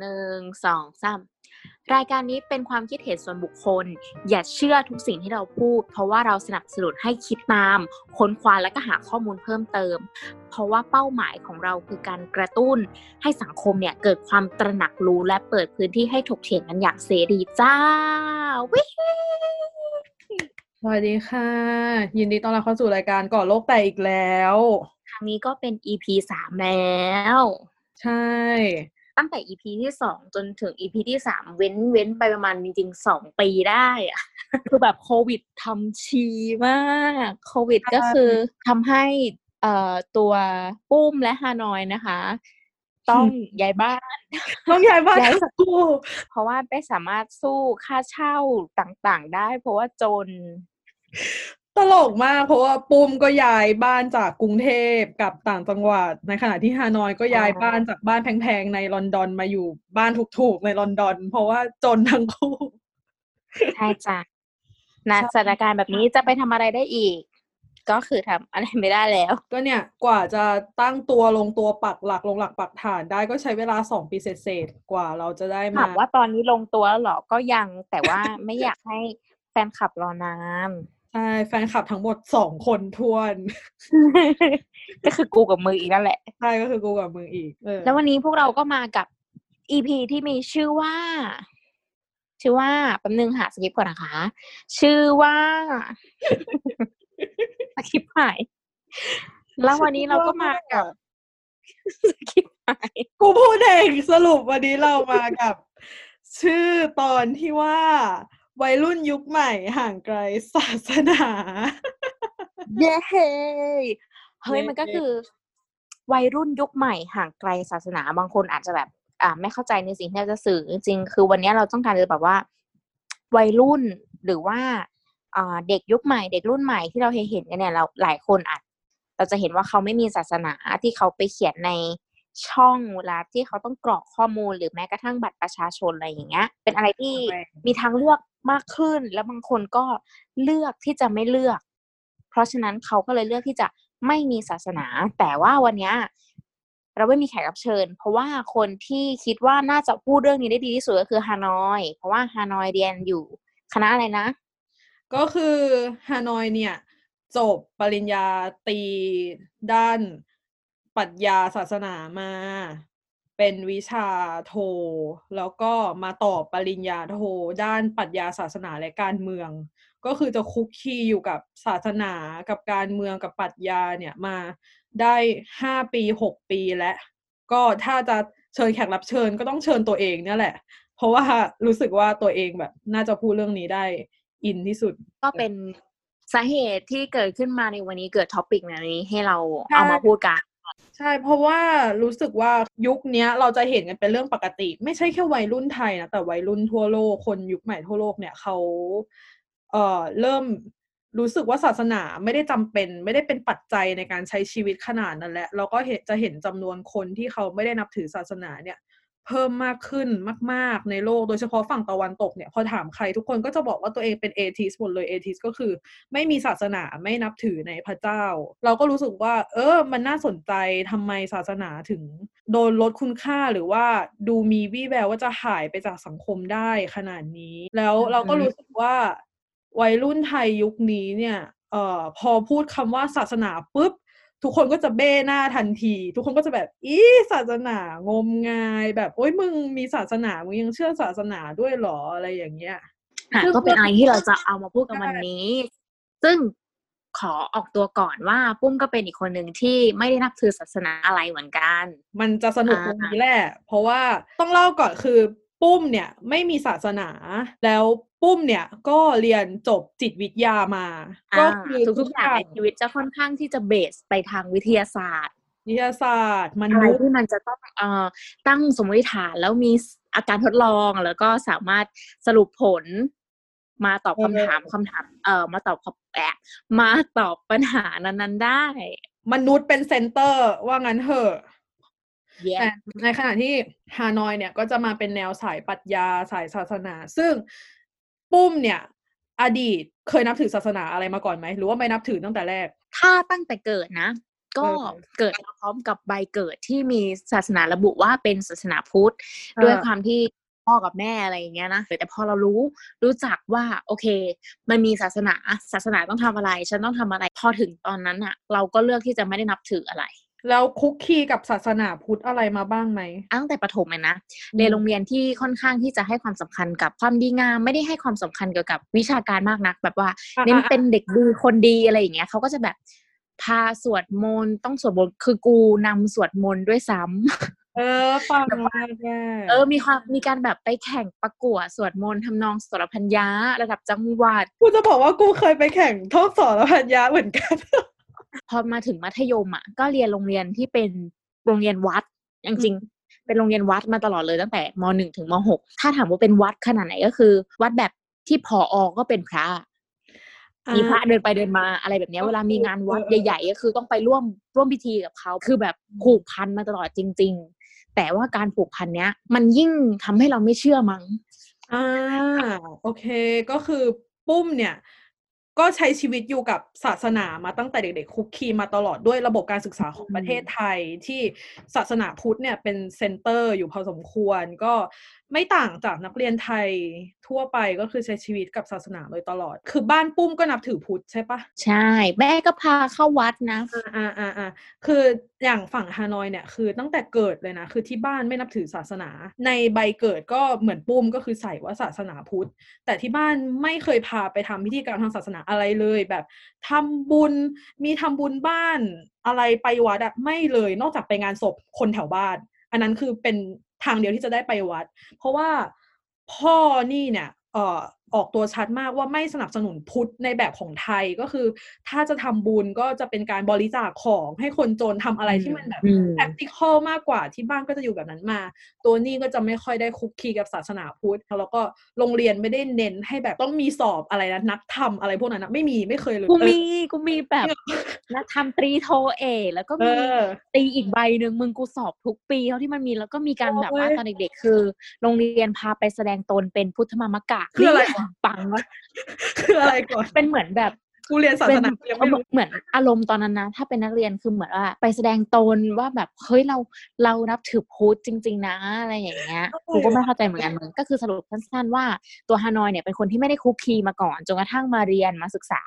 หนึ่งสองสามรายการนี้เป็นความคิดเห็นส่วนบุคคล อย่าเชื่อทุกสิ่งที่เราพูด เพราะว่าเราสนับสนุนให้คิดตาม ค้นคว้าและก็หาข้อมูลเพิ่มเติม เพราะว่าเป้าหมายของเราคือการกระตุ้น ให้สังคมเนี่ยเกิดความตระหนักรู้และเปิดพื้นที่ให้ถกเถียงกันอย่างเสรีจ้าวิสวัสดีค่ะ ยินดีต้อนรับเข้าสู่รายการก่อโลกแตกอีกแล้ว ครั้งนี้ก็เป็น EP สามแล้ว ใช่ ตั้งแต่ EP ที่สองจนถึง EP ที่สามเว้นเว้นไปประมาณจริงๆสองปีได้อะคือแบบโควิดทำชีมากโควิดก็คือทำให้เอ่อตัวปุ้มและฮานอยนะคะ ต้องย้ายบ้าน ต้องย้ายบ้านย้ายทั้งคู่เพราะว่าไม่สามารถสู้ค่าเช่าต่างๆ ได้ เพราะว่าจน ตลกมากเพราะว่าปุ้มก็ย้ายบ้านจากกรุงเทพกับต่างจังหวัด ในขณะที่ฮานอยก็ย้ายอ๋อบ้านจากบ้านแพงๆในลอนดอนมาอยู่บ้านถูกๆในลอนดอน เพราะว่าจนทั้งคู่ใช่จ้ะณใช่สถานการณ์แบบนี้จะไปทำอะไรได้อีก ก็คือทำอะไรไม่ได้แล้ว ก็เนี่ยกว่าจะตั้งตัวลงตัวปักหลักลงหลักปักฐานได้ก็ใช้เวลาสองปีเศษๆกว่าเราจะได้ถามามว่าตอนนี้ลงตัวแล้วเหรอก็ยังแต่ว่าไม่อยากให้แฟนคลับรอนาน ใช่แฟนคลับทั้งหมดสองคนทวน ก็คือกูกับมืออีกนั่นแหละใช่ก็คือกูกับมึงอีกเออแล้ววันนี้พวกเราก็มากับ EP ที่มีชื่อว่า ชื่อว่าแป๊บนึงหาสคริปต์ก่อนนะคะ ชื่อว่าสคริปต์หายแล้ววันนี้เราก็มากับสคริปต์หายกูพูดเองสรุปวันนี้เรามากับ ชื่อตอนที่ว่า วัยรุ่นยุคใหม่ห่างไกลศาสนา เย้เฮ้ยเย้มันก็คือ วัยรุ่นยุคใหม่ห่างไกลศาสนาบางคนอาจจะแบบ อ่า ไม่เข้าใจในสิ่งที่เราจะสื่อจริงๆคือวันนี้เราต้องการจะแบบว่า วัยรุ่นหรือว่าอ่าเด็กยุคใหม่เด็กรุ่นใหม่ที่เราเห็นกันเนี่ยเราหลายคนอาจเราจะเห็นว่าเขาไม่มีศาสนาที่เขาไปเขียนในช่องเวลาที่เขาต้องกรอกข้อมูลหรือแม้กระทั่งบัตรประชาชนอะไรอย่างเงี้ย เป็นอะไรที่แรงมีทางเลือก มากขึ้น แล้วบางคนก็เลือกที่จะไม่เลือก เพราะฉะนั้นเขาก็เลยเลือกที่จะไม่มีศาสนา แต่ว่าวันนี้เราไม่มีแขกรับเชิญ เพราะว่าคนที่คิดว่าน่าจะพูดเรื่องนี้ได้ดีที่สุดก็คือฮานอย เพราะว่าฮานอยเรียนอยู่คณะอะไรนะ ก็คือฮานอยเนี่ย จบปริญญาตรีด้านปรัชญาศาสนามา เป็นวิชาโท แล้วก็มาต่อปริญญาโท ด้านปรัชญาศาสนาและการเมือง ก็คือจะคุกคีอยู่กับศาสนากับการเมืองกับปรัชญาเนี่ยมาได้ห้าปีหกปีแล้วก็ถ้าจะเชิญแขกรับเชิญก็ต้องเชิญตัวเองเนี่ยแหละ เพราะว่ารู้สึกว่าตัวเองแบบ น่าจะพูดเรื่องนี้ได้อินที่สุด ก็เป็นสาเหตุที่เกิดขึ้นมาในวันนี้เกิดท็อปิกในนี้ให้เราใช่เอามาพูดกัน ใช่ เพราะว่ารู้สึกว่ายุคนี้เราจะเห็นกันเป็นเรื่องปกติ ไม่ใช่แค่วัยรุ่นไทยนะแต่วัยรุ่นทั่วโลกคนยุคใหม่ทั่วโลกเนี่ยเขาเอ่อเริ่มรู้สึกว่าศาสนาไม่ได้จำเป็น ไม่ได้เป็นปัจจัยในการใช้ชีวิตขนาดนั้นแหละเราก็เห็นจะเห็นจำนวนคนที่เขาไม่ได้นับถือศาสนาเนี่ย เพิ่มมากขึ้นมาก ๆ ในโลก โดยเฉพาะฝั่งตะวันตกเนี่ย พอถามใครทุกคนก็จะบอกว่าตัวเองเป็นเอทิสหมดเลยเอทิสก็คือ ไม่มีศาสนาไม่นับถือในพระเจ้า เราก็รู้สึกว่า เออ มันน่าสนใจทำไมศาสนาถึง โดนลดคุณค่าหรือว่าดูมีวี่แววว่าจะหายไปจากสังคมได้ขนาดนี้ แล้วเราก็อือฮึรู้สึกว่าวัยรุ่นไทยยุคนี้เนี่ยเอ่อพอพูดคำว่าศาสนาปุ๊บ ทุกคนก็จะเบ้หน้าทันที ทุกคนก็จะแบบ อีศาสนางมงาย แบบ โอ๊ยมึงมีศาสนา มึงยังเชื่อศาสนาด้วยเหรออะไรอย่างเงี้ยอะซึ่งก็เป็นอะไรที่เราจะเอามาพูดกันใช่วันนี้ ซึ่งขอออกตัวก่อนว่า ปุ้มก็เป็นอีกคนหนึ่งที่ไม่ได้นับถือศาสนาอะไรเหมือนกัน มันจะสนุกอ่าตรงนี้แหละ เพราะว่าต้องเล่าก่อนคือปุ้มเนี่ยไม่มีศาสนาแล้ว ปุ้มเนี่ยก็เรียนจบจิตวิทยามา ก็อ่าคือทุกๆอย่างในชีวิตจะค่อนข้างที่จะเบสไปทางวิทยาศาสตร์ วิทยาศาสตร์มอะไรนุษย์ที่มันจะต้องเอ่อตั้งสมมติฐานแล้วมีอาการทดลองแล้วก็สามารถสรุปผล มาตอบคำถามคำถาม เอ่อ มาตอบคำแอบมาตอบปัญหานั้นๆได้ มนุษย์เป็น center ว่างั้นเถอะเย้แต่ในขณะที่ฮานอยเนี่ยก็จะมาเป็นแนวสายปรัชญาสายศาสนา ซึ่ง ปุ้มเนี่ย อดีตเคยนับถือศาสนาอะไรมาก่อนไหม หรือว่าไม่นับถือตั้งแต่แรก ถ้าตั้งแต่เกิดนะ ก็เออเกิดมาพร้อมกับใบเกิดที่มีศาสนาระบุว่าเป็นศาสนาพุทธ ด้วยความที่พ่อกับแม่อะไรอย่างเงี้ยนะแต่พอเรารู้รู้จักว่าโอเค มันมีศาสนาศาสนาต้องทำอะไร ฉันต้องทำอะไร พอถึงตอนนั้นอะเราก็เลือกที่จะไม่ได้นับถืออะไร แล้วคุกคีกับศาสนาพุทธอะไรมาบ้างไหมตั้งแต่ประถมเลยนะเรียนโรงเรียนที่ค่อนข้างที่จะให้ความสำคัญกับความดีงาม ไม่ได้ให้ความสำคัญเกี่ยวกับวิชาการมากนัก แบบว่าอะเน้นอะเป็นเด็กดีคนดีอะไรอย่างเงี้ยเขาก็จะแบบพาสวดมนต์ต้องสวดมนต์คือกูนำสวดมนต์ด้วยซ้ำเออฟังมากแม่เออมีความมีการแบบไปแข่งประกวดสวดมนต์ทำนองสรพัญญาระดับจังหวัดกูจะบอกว่ากูเคยไปแข่งท่องสอนพัญญาเหมือนกัน พอมาถึงมัธยมอะก็เรียนโรงเรียนที่เป็นโรงเรียนวัดจริงๆเป็นโรงเรียนวัดมาตลอดเลยตั้งแต่มหนึ่งถึงมหกถ้าถามว่าเป็นวัดขนาดไหนก็คือ วัดแบบที่ผออก็เป็นพระมีพระเดินไปเดินมาอะไรแบบเนี้ยก็คือเวลามีงานวัดเออเออใหญ่ๆก็คือต้องไปร่วมร่วมพิธีกับเขาคือแบบผูกพันมาตลอดจริง ๆ แต่ว่าการผูกพันเนี้ย มันยิ่งทำให้เราไม่เชื่อมั้งอ่าโอเคก็คือปุ้มเนี่ย ก็ใช้ชีวิตอยู่กับศาสนามาตั้งแต่เด็กๆ คลุกคลีมาตลอดด้วยระบบการศึกษาของประเทศไทยที่ศาสนาพุทธเนี่ยเป็น center อยู่พอสมควร ก็ ไม่ต่างจากนักเรียนไทยทั่วไปก็คือใช้ชีวิตกับศาสนาโดยตลอด คือบ้านปุ้มก็นับถือพุทธใช่ปะใช่ แม่ก็พาเข้าวัดนะอ่าอ่าอ่าอ่าคืออย่างฝั่งฮานอยเนี่ยคือตั้งแต่เกิดเลยนะ คือที่บ้านไม่นับถือศาสนา ในใบเกิดก็เหมือนปุ้มก็คือใส่ว่าศาสนาพุทธ แต่ที่บ้านไม่เคยพาไปทำพิธีกรรมทางศาสนาอะไรเลย แบบทำบุญมีทำบุญบ้านอะไรไปวัดอะไม่เลย นอกจากไปงานศพคนแถวบ้านอันนั้นคือเป็น ทางเดียวที่จะได้ไปวัด เพราะว่าพ่อนี่เนี่ยเออ ออกตัวชัดมากว่าไม่สนับสนุนพุทธในแบบของไทยก็คือ ถ้าจะทำบุญก็จะเป็นการบริจาคของให้คนจนทำอะไรที่มันแบบอืม practical มากกว่าที่บ้านก็จะอยู่แบบนั้นมา ตัวนี้ก็จะไม่ค่อยได้คุกคีกับศาสนาพุทธแล้วก็โรงเรียนไม่ได้เน้นให้แบบต้องมีสอบอะไรนะนักธรรมอะไรพวกนั้นนะไม่มีไม่เคยเลยกูเออมีกูมีแบบนักทำตรีโทเอก แล้วก็เอมีอตีอีกใบหนึ่งมึงกูสอบทุกปีเท่าที่มันมีแล้วก็มีการแบบว่าโอ้ยตอนเด็กๆคือ โรงเรียนพาไปแสดงตนเป็นพุทธมามกะคืออะไรนี่วะปังวะคืออะไรก่อนเป็นเหมือนแบบกูเรียนศาเป็สนนายังไม่รู้เหมือนอารมณ์ตอนนั้นนะ ถ้าเป็นนักเรียนคือเหมือนว่าไปแสดงตนว่าแบบเฮ้ยเราเรานับถือพุทธจริง ๆ นะอะไรอย่างเงี้ยโอ้ยกูก็ไม่เข้าใจเหมือนกันมึงก็คือสรุปสั้นๆว่าตัวฮานอยเนี่ยเป็นคนที่ไม่ได้คุกคีมาก่อน จนกระทั่งมาเรียนมาศึกษา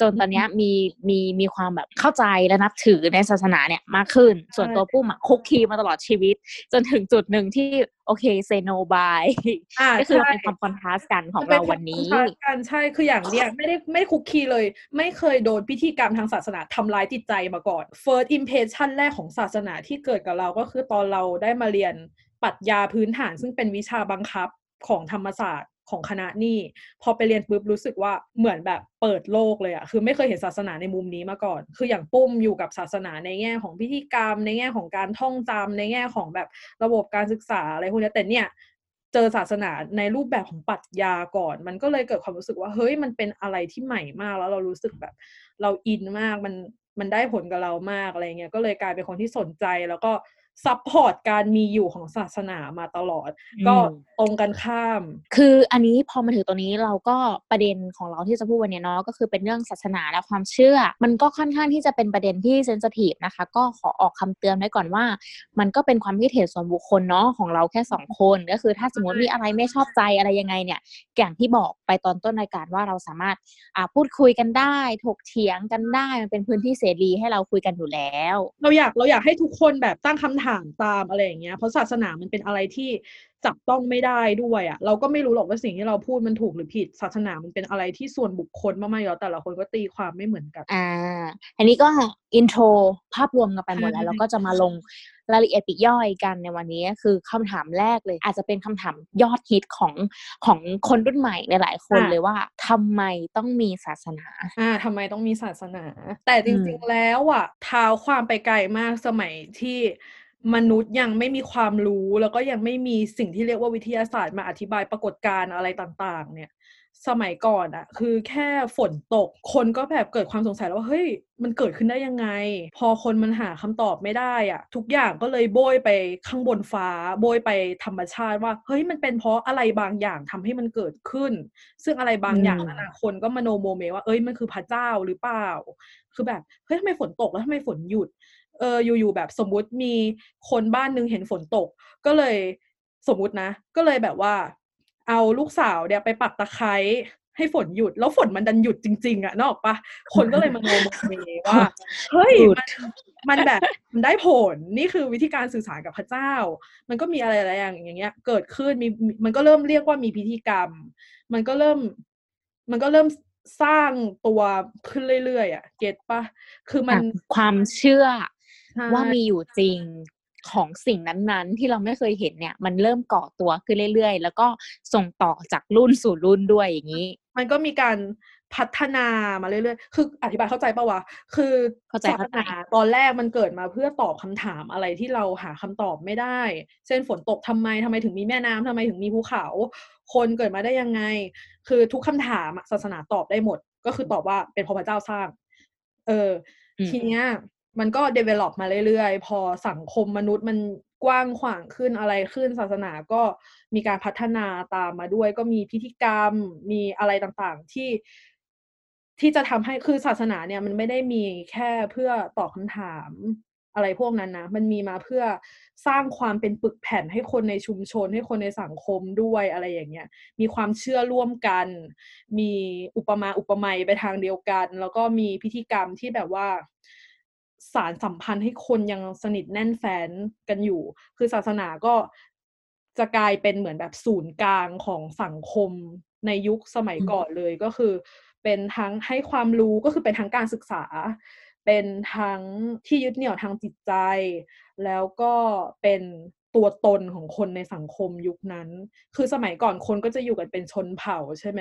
จนตอนเนี้ยมีมีมีความแบบเข้าใจและนับถือในศาสนาเนี่ยมากขึ้น ส่วนตัวปุ้มอะคุกคีมาตลอดชีวิต จนถึงจุดหนึ่งที่ โอเคเซโนบายอ่าก็คือใช่มันเป็นความคอนทราสต์กันของมันป็เราวันนี้คอมทราสต์กันใช่คืออย่างเนี้ยไม่ได้ไม่ได้คุกคีเลย ไม่เคยโดนพิธีกรรมทางศาสนาทำร้ายจิตใจมาก่อน first impression แรกของศาสนาที่เกิดกับเราก็คือตอนเราได้มาเรียนปรัชญาพื้นฐานซึ่งเป็นวิชาบังคับของธรรมศาสตร์ ของคณะนี่ พอไปเรียนปุ๊บรู้สึกว่าเหมือนแบบเปิดโลกเลยอะคือไม่เคยเห็นศาสนาในมุมนี้มาก่อน คืออย่างปุ้มอยู่กับศาสนาในแง่ของพิธีกรรม ในแง่ของการท่องจำในแง่ของแบบระบบการศึกษาอะไรพวกนี้แต่เนี่ยเจอศาสนาในรูปแบบของปรัชญาก่อน มันก็เลยเกิดความรู้สึกว่าเฮ้ยมันเป็นอะไรที่ใหม่มากแล้วเรารู้สึกแบบ เรา in มากมันมันได้ผลกับเรามากอะไรเงี้ยก็เลยกลายเป็นคนที่สนใจแล้วก็ support การมีอยู่ของศาสนามาตลอด ก็อืมตรงกันข้าม คืออันนี้พอมาถึงตรงนี้เราก็ประเด็นของเราที่จะพูดวันนี้เนาะก็คือเป็นเรื่องศาสนาและความเชื่อ มันก็ค่อนข้างที่จะเป็นประเด็นที่เซน i ทีฟนะคะ ก็ขอออกคำเตือนไว้ก่อนว่า มันก็เป็นความคิดเห็นส่วนบุคคลเนาะของเราแค่สองคนก็คือถ้าสมมติมีอะไรไม่ชอบใจอะไรยังไงเนี่ยอย่างที่บอกไปตอนต้นรายการว่าเราสามารถอ่าพูดคุยกันได้ ถกเถียงกันได้มันเป็นพื้นที่เสรีให้เราคุยกันอยู่แล้ว เราอยากเราอยากให้ทุกคนแบบตั้งคำถามตามอะไรอย่างเงี้ยเพราะศาสนามันเป็นอะไรที่จับต้องไม่ได้ด้วยอะ่ะ เราก็ไม่รู้หรอกว่าสิ่งที่เราพูดมันถูกหรือผิด ศาสนามันเป็นอะไรที่ส่วนบุคคลมากๆอยู่แล้วแต่ละคนก็ตีความไม่เหมือนกัน อ่า อันนี้ก็อินโทรภาพรวมกันไปหมดแล้วใช่แล้วก็จะมาลงรายละเอียดปลีกย่อยกันในวันนี้คือคำถามแรกเลย อาจจะเป็นคำถามยอดฮิตของของคนรุ่นใหม่หลายๆคนเลยว่าทำไมต้องมีศาสนา อ่าทำไมต้องมีศาสนา แต่จริงอืมๆแล้วอะเท้าความไปไกลมากสมัยที่ มนุษย์ยังไม่มีความรู้ แล้วก็ยังไม่มีสิ่งที่เรียกว่าวิทยาศาสตร์มาอธิบายปรากฏการณ์อะไรต่าง ๆ เนี่ย สมัยก่อนอะคือแค่ฝนตก คนก็แบบเกิดความสงสัยแล้วว่าเฮ้ยมันเกิดขึ้นได้ยังไง พอคนมันหาคำตอบไม่ได้อะทุกอย่างก็เลยโบ้ยไปข้างบนฟ้า โบ้ยไปธรรมชาติว่าเฮ้ยมันเป็นเพราะอะไรบางอย่างทำให้มันเกิดขึ้น ซึ่งอะไรบางอย่างอืมนั้นอะคนก็มโนโมเมว่าเอ้ยมันคือพระเจ้าหรือเปล่า คือแบบเฮ้ยทำไมฝนตกแล้วทำไมฝนหยุด เอออยู่ๆแบบสมมุติมีคนบ้านหนึงเห็นฝนตก ก็เลยสมมุตินะ ก็เลยแบบว่า เอาลูกสาวเนี่ยไปปักตะไคร้ให้ฝนหยุด แล้วฝนมันดันหยุดจริง ๆอะนกออกปะคนก็เลยมาโนโมเมว่าเฮ้ยหยุดมันมันแบบมันได้ผลนี่คือวิธีการสื่อสารกับพระเจ้า มันก็มีอะไรหลายอย่างอย่างเงี้ย เกิดขึ้นมีมีมันก็เริ่มเรียกว่ามีพิธีกรรม มันก็เริ่ม มันก็เริ่มสร้างตัวขึ้นเรื่อยๆอะ เก็ตปะคือมันอะความเชื่อใช่ ว่ามีอยู่จริงของสิ่งนั้นๆ ที่เราไม่เคยเห็นเนี่ย มันเริ่มก่อตัวขึ้นเรื่อยๆ แล้วก็ส่งต่อจากรุ่นสู่รุ่นด้วยอย่างนี้ มันก็มีการพัฒนามาเรื่อยๆ คืออธิบายเข้าใจปะวะ คือเข้าใจศาสเข้าใจนาตอนแรกมันเกิดมาเพื่อตอบคำถามอะไรที่เราหาคำตอบไม่ได้ เช่นฝนตกทำไมทำไมถึงมีแม่น้ำทำไมถึงมีภูเขา คนเกิดมาได้ยังไง คือทุกคำถามอะศาสนาตอบได้หมด ก็คือตอบว่าเป็นเพราะพระเจ้าสร้าง เอออืมทีเนี้ย มันก็ develop มาเรื่อยๆ พอสังคมมนุษย์มันกว้างขวางขึ้นอะไรขึ้นศาสนาก็มีการพัฒนาตามมาด้วย ก็มีพิธีกรรมมีอะไรต่างๆที่ที่จะทำให้คือศาสนาเนี่ยมันไม่ได้มีแค่เพื่อตอบคำถามอะไรพวกนั้นนะ มันมีมาเพื่อสร้างความเป็นปึกแผ่นให้คนในชุมชน ให้คนในสังคมด้วยอะไรอย่างเงี้ย มีความเชื่อร่วมกัน มีอุปมาอุปไมยไปทางเดียวกัน แล้วก็มีพิธีกรรมที่แบบว่า สารสัมพันธ์ให้คนยังสนิทแน่นแฟนกันอยู่ คือศาสนาก็จะกลายเป็นเหมือนแบบศูนย์กลางของสังคมในยุคสมัยก่อนเลยก็คือ เป็นทั้งให้ความรู้ก็คือเป็นทั้งการศึกษา เป็นทั้งที่ยึดเหนี่ยวทางจิตใจ แล้วก็เป็น ตัวตนของคนในสังคมยุคนั้น คือสมัยก่อนคนก็จะอยู่กันเป็นชนเผ่าใช่ไหม